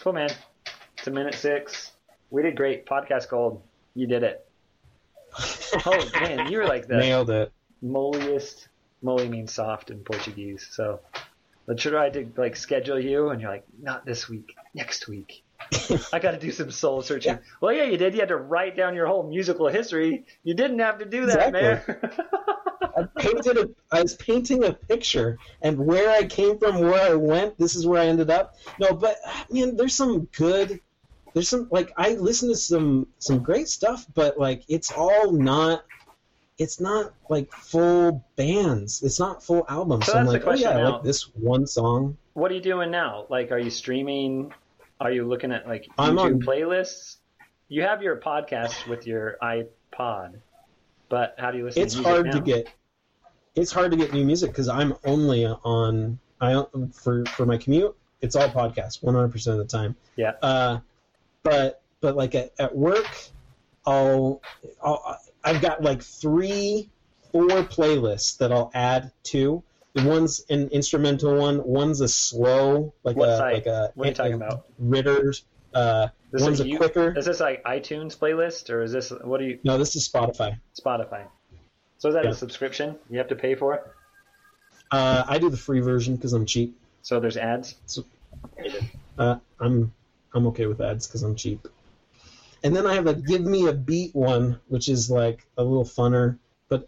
B: Cool, man. It's a minute six. We did great. Podcast gold. You did it. [LAUGHS] Oh, man, you were like the
A: Nailed it.
B: moliest. Moli means soft in Portuguese. So I tried to like schedule you, and you're like, not this week, next week. I got to do some soul searching. [LAUGHS] Well, yeah, you did. You had to write down your whole musical history. You didn't have to do that, man.
A: I painted a. I was painting a picture, and where I came from, where I went, this is where I ended up. No, but man, there's some good. There's some like I listen to some some great stuff, but like it's all not. It's not like full bands. It's not full albums.
B: So
A: So I'm like, oh yeah, I
B: now.
A: like this one song.
B: what are you doing now? Like, are you streaming? Are you looking at like
A: I'm
B: YouTube
A: on-
B: playlists? You have your podcast with your iPod, but how do you listen?
A: it's
B: to
A: hard
B: now?
A: to get it's hard to get new music because i'm only on i for for my commute it's all podcasts 100% of the time
B: Yeah.
A: uh but but like at, at work i'll i'll i've got like three four playlists that i'll add to the one's an instrumental one one's a slow like
B: What
A: a
B: site?
A: like a
B: What are you talking about?
A: ritter's uh
B: This
A: one's
B: is
A: a
B: you-
A: quicker
B: Is this like iTunes playlist or is this what do you
A: no this is spotify
B: Spotify? So is that
A: Yeah.
B: a subscription you have to pay for?
A: uh i do the free version because i'm cheap
B: So there's ads.
A: Uh, I'm I'm okay with ads because I'm cheap. And then I have a give me a beat one, which is like a little funner. But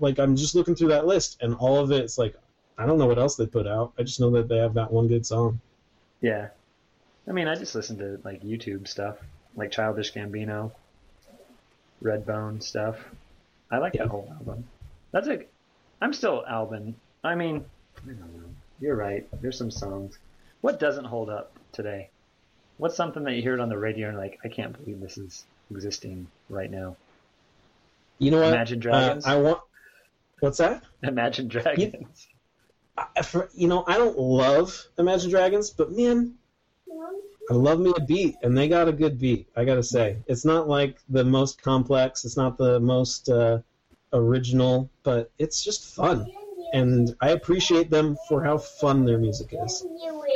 A: like I'm just looking through that list, and all of it's like I don't know what else they put out. I just know that they have that one good song.
B: Yeah. I mean, I just listen to like YouTube stuff, like Childish Gambino, Redbone stuff. I like that whole album. That's a. I'm still Alvin. I mean, I don't know. You're right. There's some songs. What doesn't hold up today? What's something that you heard on the radio and like, I can't believe this is existing right now?
A: You know what?
B: Imagine Dragons?
A: Uh, I want. What's that?
B: Imagine Dragons.
A: I, for, you know, I don't love Imagine Dragons, but man, I love me a beat, and they got a good beat. I gotta say, it's not like the most complex. It's not the most uh, original, but it's just fun, and I appreciate them for how fun their music is.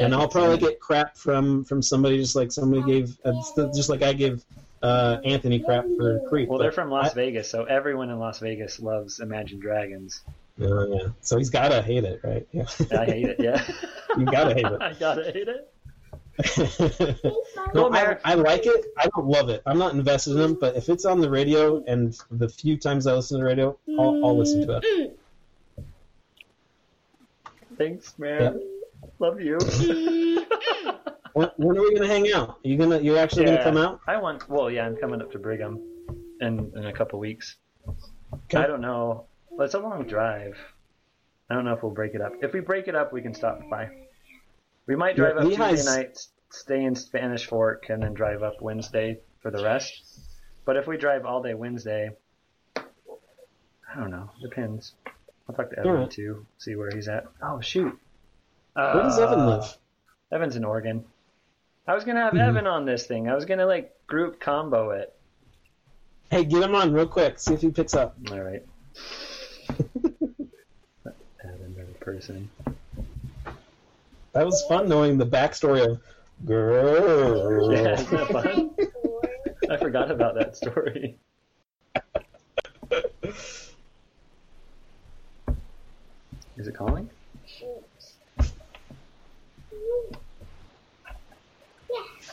A: And I'll probably get crap from from somebody just like somebody gave, uh, just like I give uh, Anthony crap for Creep.
B: Well, they're from Las
A: I-
B: Vegas, so everyone in Las Vegas loves Imagine Dragons.
A: Uh, yeah. So he's gotta hate it, right? Yeah. [LAUGHS]
B: I hate it. Yeah, [LAUGHS]
A: you gotta hate it. [LAUGHS]
B: I gotta hate it.
A: no, I, I like it. I don't love it. I'm not invested in them, but if it's on the radio and the few times I listen to the radio, I'll, I'll listen to it.
B: Thanks, man. Love you. [LAUGHS]
A: When, when are we gonna hang out? Are you gonna? You're actually gonna come out?
B: I want. Well, yeah, I'm coming up to Brigham in in a couple weeks.
A: Okay.
B: I don't know. Well, it's a long drive. I don't know if we'll break it up. If we break it up, we can stop by. We might drive
A: Yeah,
B: up
A: Lehi's-
B: Tuesday night, stay in Spanish Fork, and then drive up Wednesday for the rest. But if we drive all day Wednesday, I don't know. Depends. I'll talk to Evan
A: Alright.
B: too, see where he's at. Oh shoot.
A: Where does Evan
B: Uh,
A: live?
B: Evan's in Oregon. I was gonna have
A: Mhm.
B: Evan on this thing. I was gonna like group combo it.
A: Hey, get him on real quick. See if he picks up.
B: All right. [LAUGHS] Evan, better person.
A: That was fun knowing the backstory of Girl.
B: Yeah, isn't that fun? I forgot about that story. [LAUGHS] Is it calling?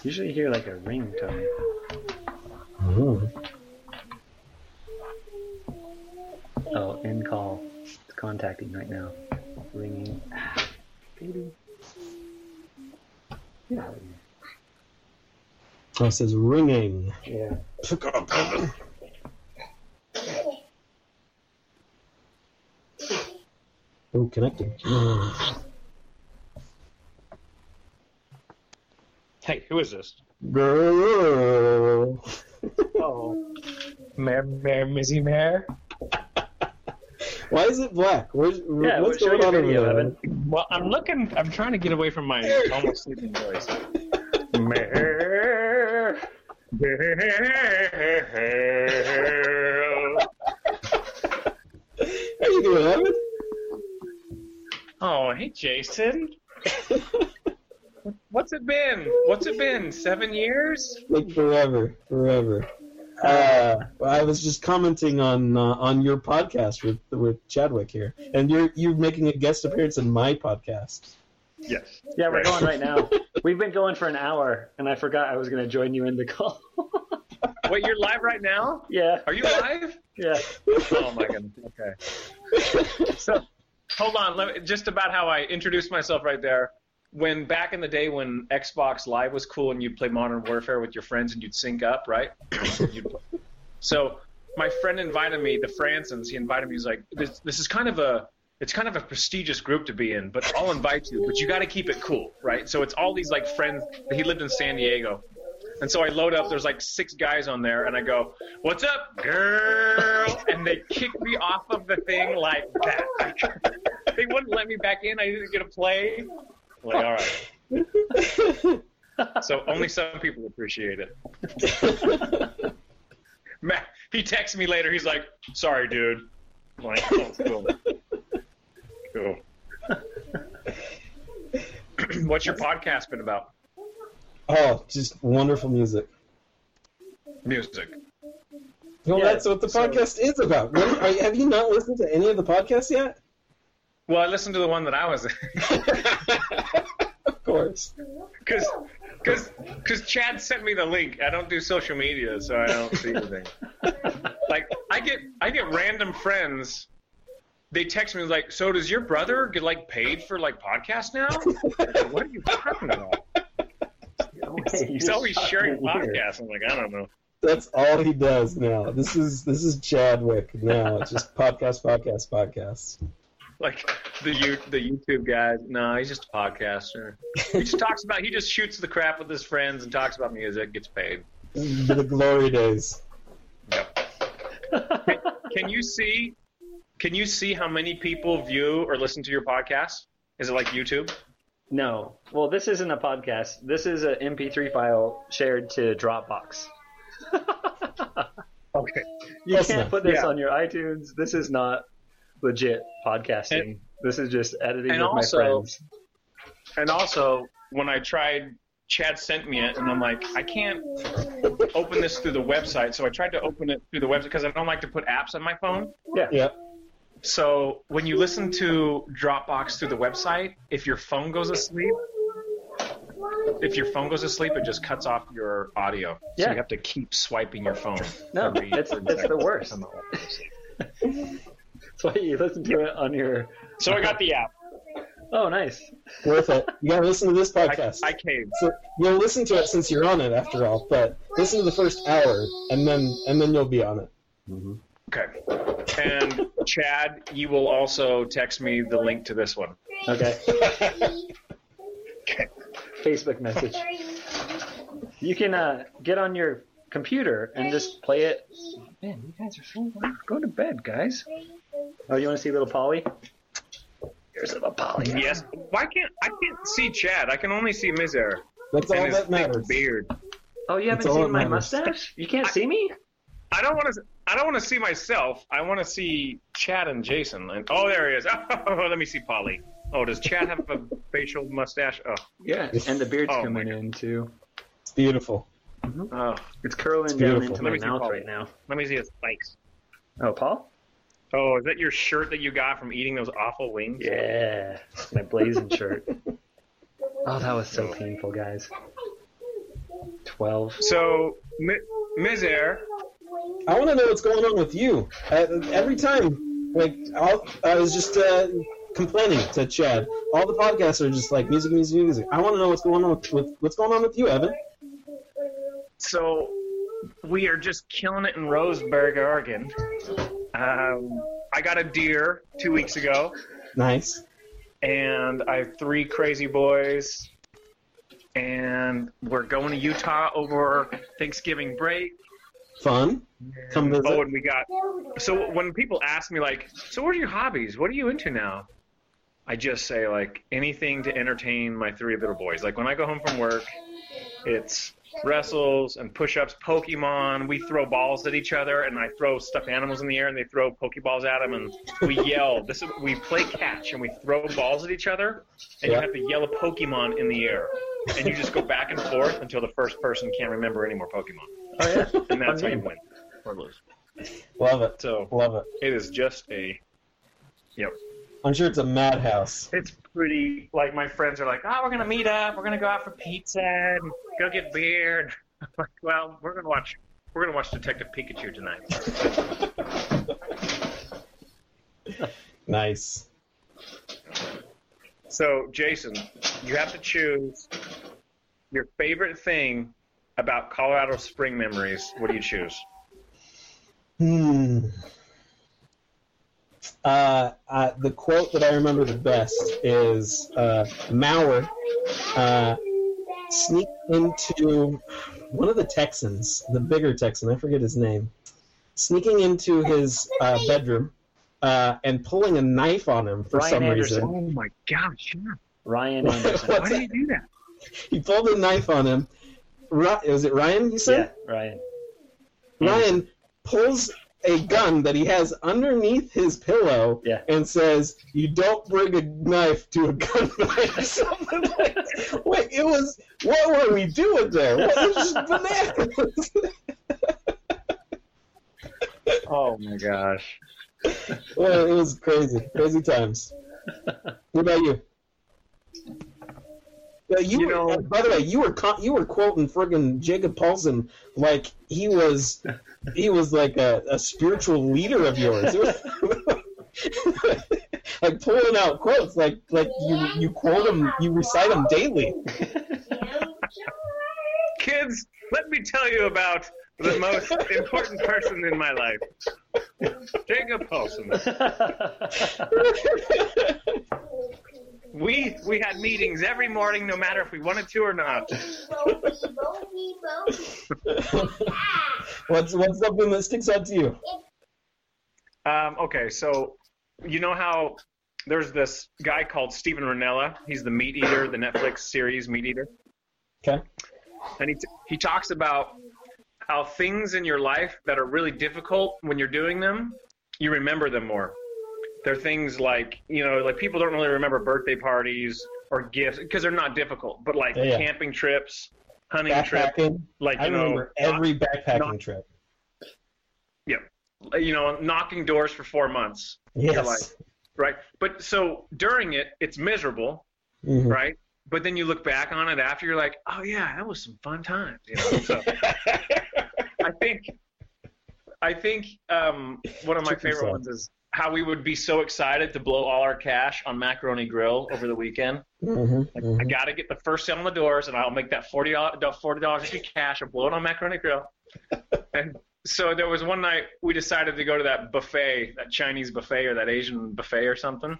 B: Usually you hear like a ringtone.
A: Mm.
B: Oh, in call. It's contacting right now. Ringing. Ah, [SIGHS] Baby. Get out of here.
A: Oh, it says ringing.
B: Yeah.
A: Pick up. Connecting.
K: Hey, who is this?
A: Girl. [LAUGHS]
K: Oh, Mare, Mare, Mizzy Mare.
A: Why is it black? Where's,
B: Yeah,
A: what's going on over there?
K: Well, I'm looking. I'm trying to get away from my almost sleeping voice. Mare, [LAUGHS] Mare.
A: How you doing, Evan?
K: Hey, Jason. What's it been? What's it been? Seven years?
A: Like forever, forever. Uh, I was just commenting on uh, on your podcast with with Chadwick here, and you're you're making a guest appearance in my podcast.
K: Yes.
B: Yeah, we're going right now. We've been going for an hour, and I forgot I was going to join you in the call. [LAUGHS]
K: Wait, you're live right now?
B: yeah,
K: Are you live?
B: yeah.
K: Oh my goodness. Okay. So, hold on. Let me, just about how I introduced myself right there. When back in the day when Xbox Live was cool and you'd play Modern Warfare with your friends and you'd sync up, right? [COUGHS] So my friend invited me, the Fransons. He invited me. He's like, this, "This is kind of a, it's kind of a prestigious group to be in, but I'll invite you. But you got to keep it cool, right? So it's all these like friends. He lived in San Diego, and so I load up. There's like six guys on there, and I go, "What's up, girl?" And they kick me off of the thing like that. [LAUGHS] they wouldn't let me back in. I didn't get a play. Like, all right. [LAUGHS] So only some people appreciate it. [LAUGHS] Matt, he texts me later. He's like, "Sorry, dude." I'm like, oh, cool. Cool. [CLEARS THROAT] What's your podcast been about?
A: Oh, just wonderful music.
K: Music.
A: Well,
B: Yeah,
A: that's what the
B: so-
A: podcast is about. What, are, have you not listened to any of the podcasts yet?
K: Well, I listened to the one that I was in. [LAUGHS]
A: of course.
K: Because because because Chad sent me the link. I don't do social media, so I don't see anything. [LAUGHS] like I get I get random friends. They text me like, "So does your brother get like paid for like podcasts now?" Like, what are you talking about? [LAUGHS] He's always sharing podcasts. I'm like, I don't know.
A: That's all he does now. This is this is Chadwick now. It's just podcast, podcast, podcast.
K: Like the you the YouTube guys. No, he's just a podcaster. He just talks about. He just shoots the crap with his friends and talks about music. Gets paid.
A: The glory days.
K: Yep. Can, can you see? Can you see how many people view or listen to your podcast? Is it like YouTube?
B: No. Well, this isn't a podcast. This is an MP3 file shared to Dropbox. [LAUGHS]
K: Okay.
B: You
A: Close
B: can't
A: enough.
B: put this
K: Yeah.
B: on your iTunes. This is not legit podcasting. this is just editing
K: and
B: with
K: also-
B: my friends.
K: And also, when I tried, Chad sent me it, and I'm like, I can't open this through the website. So I tried to open it through the website because I don't like to put apps on my phone.
B: Yeah.
A: Yeah.
K: So when you listen to Dropbox through the website, if your phone goes asleep, if your phone goes asleep, it just cuts off your audio. So
B: Yeah.
K: you have to keep swiping your phone.
B: No,
K: every
B: it's- it's the worst.
K: I'm not allowed to sleep.
B: That's why you listen to it on your.
K: So I got the app.
B: Oh, nice.
A: Worth it. You gotta listen to this podcast.
K: I, I caved.
A: so you'll listen to it since you're on it after all, but listen to the first hour and then and then you'll be on it. Mm-hmm.
K: Okay. And Chad, you will also text me the link to this one.
B: Okay.
K: Okay.
B: Facebook message. You can uh, get on your computer and just play it. Man, you guys are so loud. Go to bed, guys. Oh, you want to see little Polly? Here's little Polly.
K: Yes. Why can't I can't see Chad? I can only see Mizer.
A: That's all
K: his
A: that
K: thick
A: matters.
K: beard.
B: Oh, you haven't
A: all
B: seen my
A: matters.
B: mustache? You can't see me?
K: I don't want to. I don't want to see myself. I want to see Chad and Jason. And oh, there he is. [LAUGHS] Oh, let me see Polly. Oh, does Chad have a [LAUGHS] facial mustache? Oh,
B: Yeah, and the beard's
K: Oh,
B: coming in too.
A: It's beautiful. Mm-hmm.
K: oh.
B: It's curling
A: It's
B: down into
K: Let
B: my mouth
K: Paul.
B: right now.
K: Let me see his spikes.
B: Oh, Paul?
K: Oh, is that your shirt that you got from eating those awful wings?
B: Yeah, my blazing shirt. [LAUGHS] Oh, that was so painful, guys. Twelve.
K: So, Mi- Ms.
A: I want to know what's going on with you. Uh, every time, like I'll, I was just uh, complaining to Chad. All the podcasts are just like music, music, music. I want to know what's going on with, with what's going on with you, Evan.
K: so we are just killing it in Roseburg, Oregon. Um, I got a deer two weeks ago,
A: Nice.
K: and I have three crazy boys, and we're going to Utah over Thanksgiving break.
A: Fun. Come visit.
K: Oh, and we got. So when people ask me like, "So what are your hobbies? What are you into now?" I just say like anything to entertain my three little boys. Like when I go home from work, it's wrestles and push-ups, Pokemon. We throw balls at each other, and I throw stuffed animals in the air, and they throw Pokeballs at them, and we [LAUGHS] yell. This is we play catch, and we throw balls at each other, and
A: Yeah.
K: you have to yell a Pokemon in the air, and you just go back and forth until the first person can't remember any more Pokemon,
B: Oh yeah. [LAUGHS]
K: and that's how you oh, win or lose.
A: Love it.
K: So
A: Love it.
K: it is just a, yep.
A: I'm sure it's a madhouse.
K: It's pretty. Like my friends are like, "Oh, we're gonna meet up. We're gonna go out for pizza and go get beer." And [LAUGHS] I'm like, well, we're gonna watch. We're gonna watch Detective Pikachu tonight. [LAUGHS]
A: Nice.
K: So, Jason, you have to choose your favorite thing about Colorado Spring memories. What do you choose?
A: Hmm. Uh, uh, the quote that I remember the best is uh, Mauer uh, sneaked into one of the Texans, the bigger Texan, I forget his name, sneaking into his uh, bedroom uh, and pulling a knife on him for
B: Ryan
A: some
B: Anderson.
A: reason.
K: Oh my gosh!
B: Ryan [LAUGHS] Anderson.
K: Why did you do that?
A: He pulled a knife on him. Was it Ryan? You said?
B: yeah, Ryan.
A: Ryan pulls a gun that he has underneath his pillow
B: Yeah.
A: and says, "You don't bring a knife to a gunfight." [LAUGHS] Something like. Wait, it was. What were we doing there? What was bananas? [LAUGHS]
B: Oh my gosh.
A: well, it was crazy, crazy times. What about you? Yeah, you,
K: You
A: were,
K: know-
A: by the way, you were con- you were quoting friggin' Jacob Paulson like he was he was like a, a spiritual leader of yours. [LAUGHS] like pulling out quotes, like like you you quote them, you recite them daily.
K: Kids, let me tell you about the most important person in my life, Jacob Paulson. [LAUGHS] We we had meetings every morning, no matter if we wanted to or not.
A: what's what's something that sticks out to you?
K: Um, okay, so you know how there's this guy called Steven Rinella. He's the meat eater, the Netflix series Meat Eater,
A: Okay.
K: and he t- he talks about how things in your life that are really difficult when you're doing them, you remember them more. They're things like you know, like people don't really remember birthday parties or gifts because they're not difficult, but like
A: Yeah,
K: camping trips, hunting trips, like
A: I
K: you know,
A: remember every backpacking trip. Yeah.
K: You know, knocking doors for four months.
A: Yes.
K: Like, right? But so during it, it's miserable,
A: Mhm.
K: right? But then you look back on it after, you're like, oh yeah, that was some fun times. You know? So [LAUGHS] I think, I think um, one of my favorite ones is how we would be so excited to blow all our cash on Macaroni Grill over the weekend.
A: Mhm,
K: Like,
A: mhm.
K: I got to get the first sale on the doors, and I'll make that forty dollars forty dollars extra cash. I'll blow it on Macaroni Grill. [LAUGHS] and so there was one night we decided to go to that buffet, that Chinese buffet or that Asian buffet or something.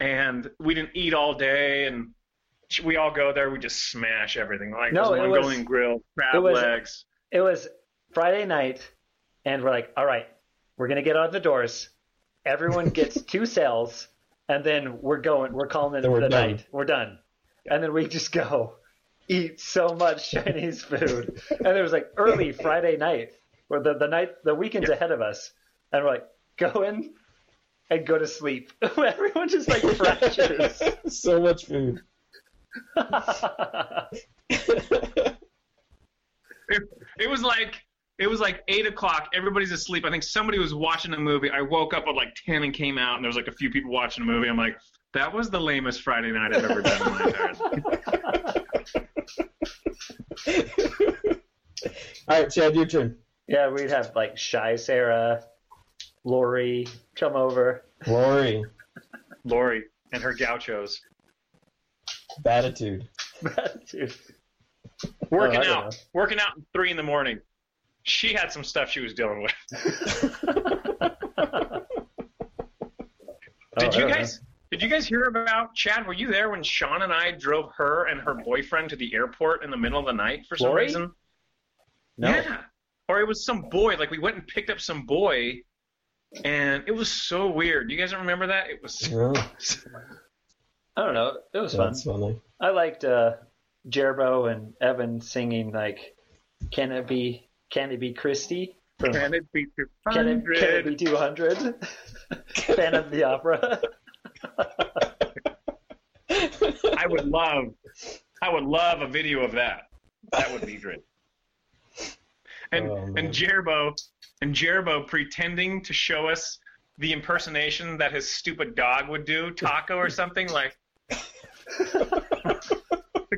K: And we didn't eat all day, and we all go there. We just smash everything. Like
B: No, it was-
K: grill, crab
B: it was-
K: legs.
B: It was Friday night, and we're like, all right, we're gonna get out the doors. Everyone [LAUGHS] gets two cells, and then we're going. We're calling it
A: Then we're
B: the
A: done.
B: night. We're done, and then we just go eat so much [LAUGHS] Chinese food. and it was like early Friday night, or the the night, the weekend's ahead of us, and we're like going. and go to sleep. [LAUGHS] Everyone just like fractures.
A: so much food.
K: it, it was like it was like eight o'clock. Everybody's asleep. I think somebody was watching a movie. I woke up at like ten and came out, and there was like a few people watching a movie. I'm like, that was the lamest Friday night I've ever done in my entire life. [LAUGHS]
A: All right, Chad, your turn.
B: yeah, we'd have like Shy Sarah, Lori come over.
A: Lori,
K: Lori and her gauchos
A: Batitude.
B: Dude. [LAUGHS]
K: working
B: Oh, I
K: out,
B: know.
K: working out at three in the morning. She had some stuff she was dealing with. [LAUGHS]
B: Oh,
K: Did
B: I
K: you
B: don't
K: guys? Did you guys hear about Chad? Were you there when Sean and I drove her and her boyfriend to the airport in the middle of the night for some
B: Lori?
K: reason?
B: No.
K: Yeah. Or it was some boy. Like we went and picked up some boy, and it was so weird. You guys don't remember that? It was.
A: Oh, [LAUGHS]
B: I don't know. It was fun.
A: funny.
B: I liked uh, Jerbo and Evan singing like, "Can it be? Can it be Christie?" From
K: Can it be
B: Can it, can it be 200? Fan [LAUGHS] of the opera. [LAUGHS]
K: I would love, I would love a video of that. That would be great. And
A: Oh,
K: and Jerbo, and Jerbo pretending to show us the impersonation that his stupid dog would do, Taco or something like. [LAUGHS]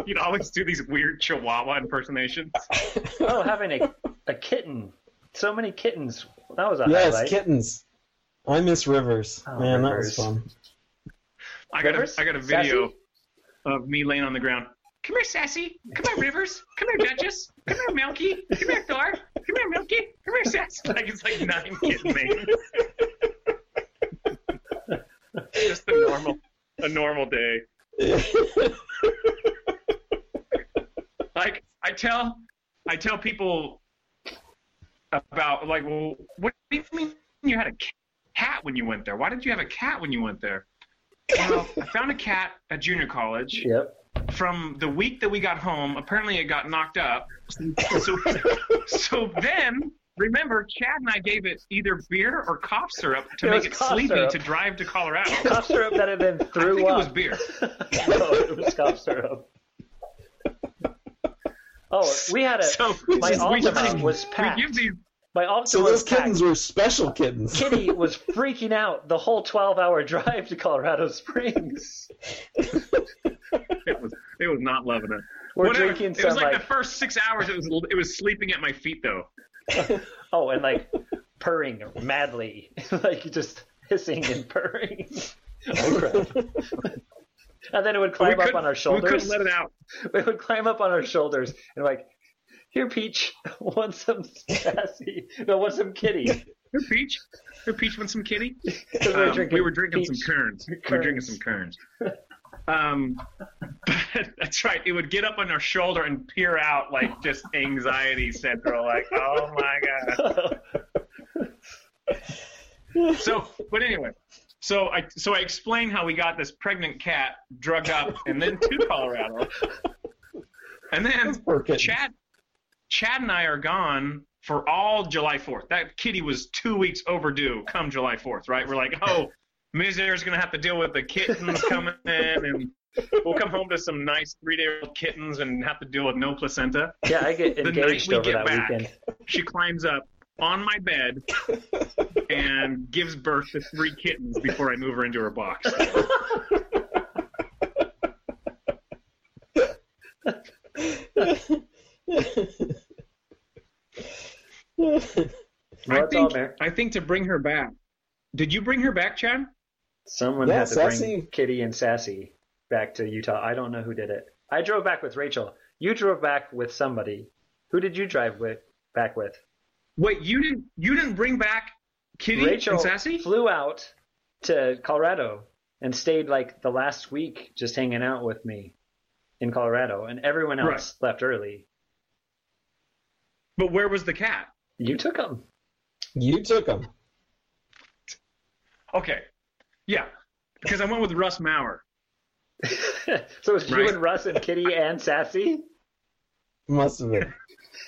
K: He'd always do these weird Chihuahua impersonations.
B: oh, having a, a kitten. So many kittens. That was a
A: Yes,
B: highlight.
A: kittens. I miss Rivers.
B: Oh,
A: Man,
B: Rivers.
A: that was fun.
K: I got a,
B: Rivers?
K: I got a video
B: Sassy?
K: of me laying on the ground. Come here, Sassy. Come here, Rivers. Come here, Duchess. Come here, Milky. Come here, Thor. Come here, Milky. Come here, Sassy. [LAUGHS] Like it's like nine kids names. Just a normal, a normal day. [LAUGHS] Like I tell, I tell people about like, well, what do you mean you had a cat when you went there? Why did you have a cat when you went there? Well, [LAUGHS] I found a cat at junior college.
B: Yep.
K: From the week that we got home, apparently it got knocked up. So, so then, remember, Chad and I gave it either beer or cough syrup to
B: It
K: make it sleepy
B: syrup.
K: to drive to Colorado.
B: Cough syrup that it then
K: I
B: threw
K: think it was beer. [LAUGHS]
B: no, it was cough syrup. Oh, [LAUGHS] we had a.
K: So
B: my
K: we
B: Altima
K: just-
B: was
K: we
B: packed.
K: give these
B: My Altima
A: So
B: was
A: those
B: packed.
A: kittens were special kittens.
B: Kitty [LAUGHS] was freaking out the whole 12 hour drive to Colorado Springs.
K: it was it was not loving it.
B: We're
K: Whatever.
B: drinking
K: It
B: some
K: was like,
B: like,
K: the first six hours. It was it was sleeping at my feet though. [LAUGHS]
B: oh, and like purring madly, like just hissing and purring. Oh crap! And then it would climb up on our shoulders.
K: We couldn't let it out. [LAUGHS]
B: It would climb up on our shoulders and like, here, Peach, [LAUGHS] want some sassy? [LAUGHS] No, want some kitty?
K: Here, Peach. Here, Peach, want some kitty?
B: we were
K: Um,
B: drinking
K: we were drinking
B: peach.
K: some Kern's. We were drinking some Kern's. Um, but that's right. It would get up on our shoulder and peer out like just anxiety central. Like, oh my god. So, but anyway, so I so I explained how we got this pregnant cat drugged up and then to [LAUGHS] Colorado, and then Chad, Chad and I are gone for all July 4th. That kitty was two weeks overdue come July 4th, right? We're like, oh, Ms. Air's going to have to deal with the kittens coming in, and we'll come home to some nice three day old kittens and have to deal with no placenta.
B: Yeah, I get
K: The night
B: engaged
K: we
B: over
K: get
B: that
K: back,
B: weekend.
K: she climbs up on my bed and [LAUGHS] gives birth to three kittens before I move her into her box. I think. I think to bring her back. Did you bring her back, Chad?
B: Someone
A: Yeah,
B: had to
A: Sassy.
B: bring Kitty and Sassy back to Utah. I don't know who did it. I drove back with Rachel. You drove back with somebody. Who did you drive with back with?
K: Wait, you didn't you didn't bring back Kitty
B: Rachel
K: and Sassy?
B: flew out to Colorado and stayed like the last week just hanging out with me in Colorado, and everyone else left early.
K: But where was the cat?
B: You took him.
A: You took him.
K: Okay. Yeah. Because I went with Russ Maurer. [LAUGHS]
B: so it was you
K: Right.
B: and Russ and Kitty and Sassy.
A: Must have been.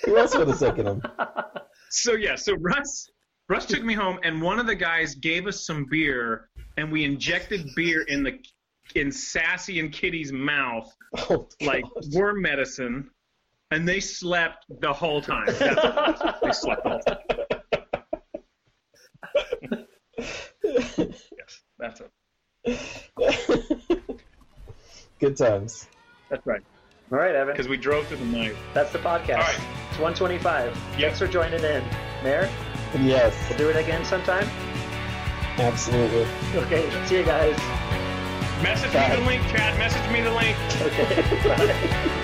A: Who else would have taken them? [LAUGHS]
K: So yeah, so Russ Russ took me home and one of the guys gave us some beer and we injected beer in the in Sassy and Kitty's mouth
A: Oh,
K: like worm medicine, and they slept the whole time. That's what it was. they slept the whole time. yes, that's it.
A: Good times.
K: That's right.
L: All right, Evan.
K: Because we drove through the night.
L: That's the podcast.
K: All right.
L: It's 125. Yep. Thanks for joining in. Mayor,
A: Yes,
L: we'll do it again sometime.
A: absolutely.
L: Okay, see you guys.
K: Message
A: Bye.
K: me the link, Chad. Message me the link.
L: Okay, [LAUGHS]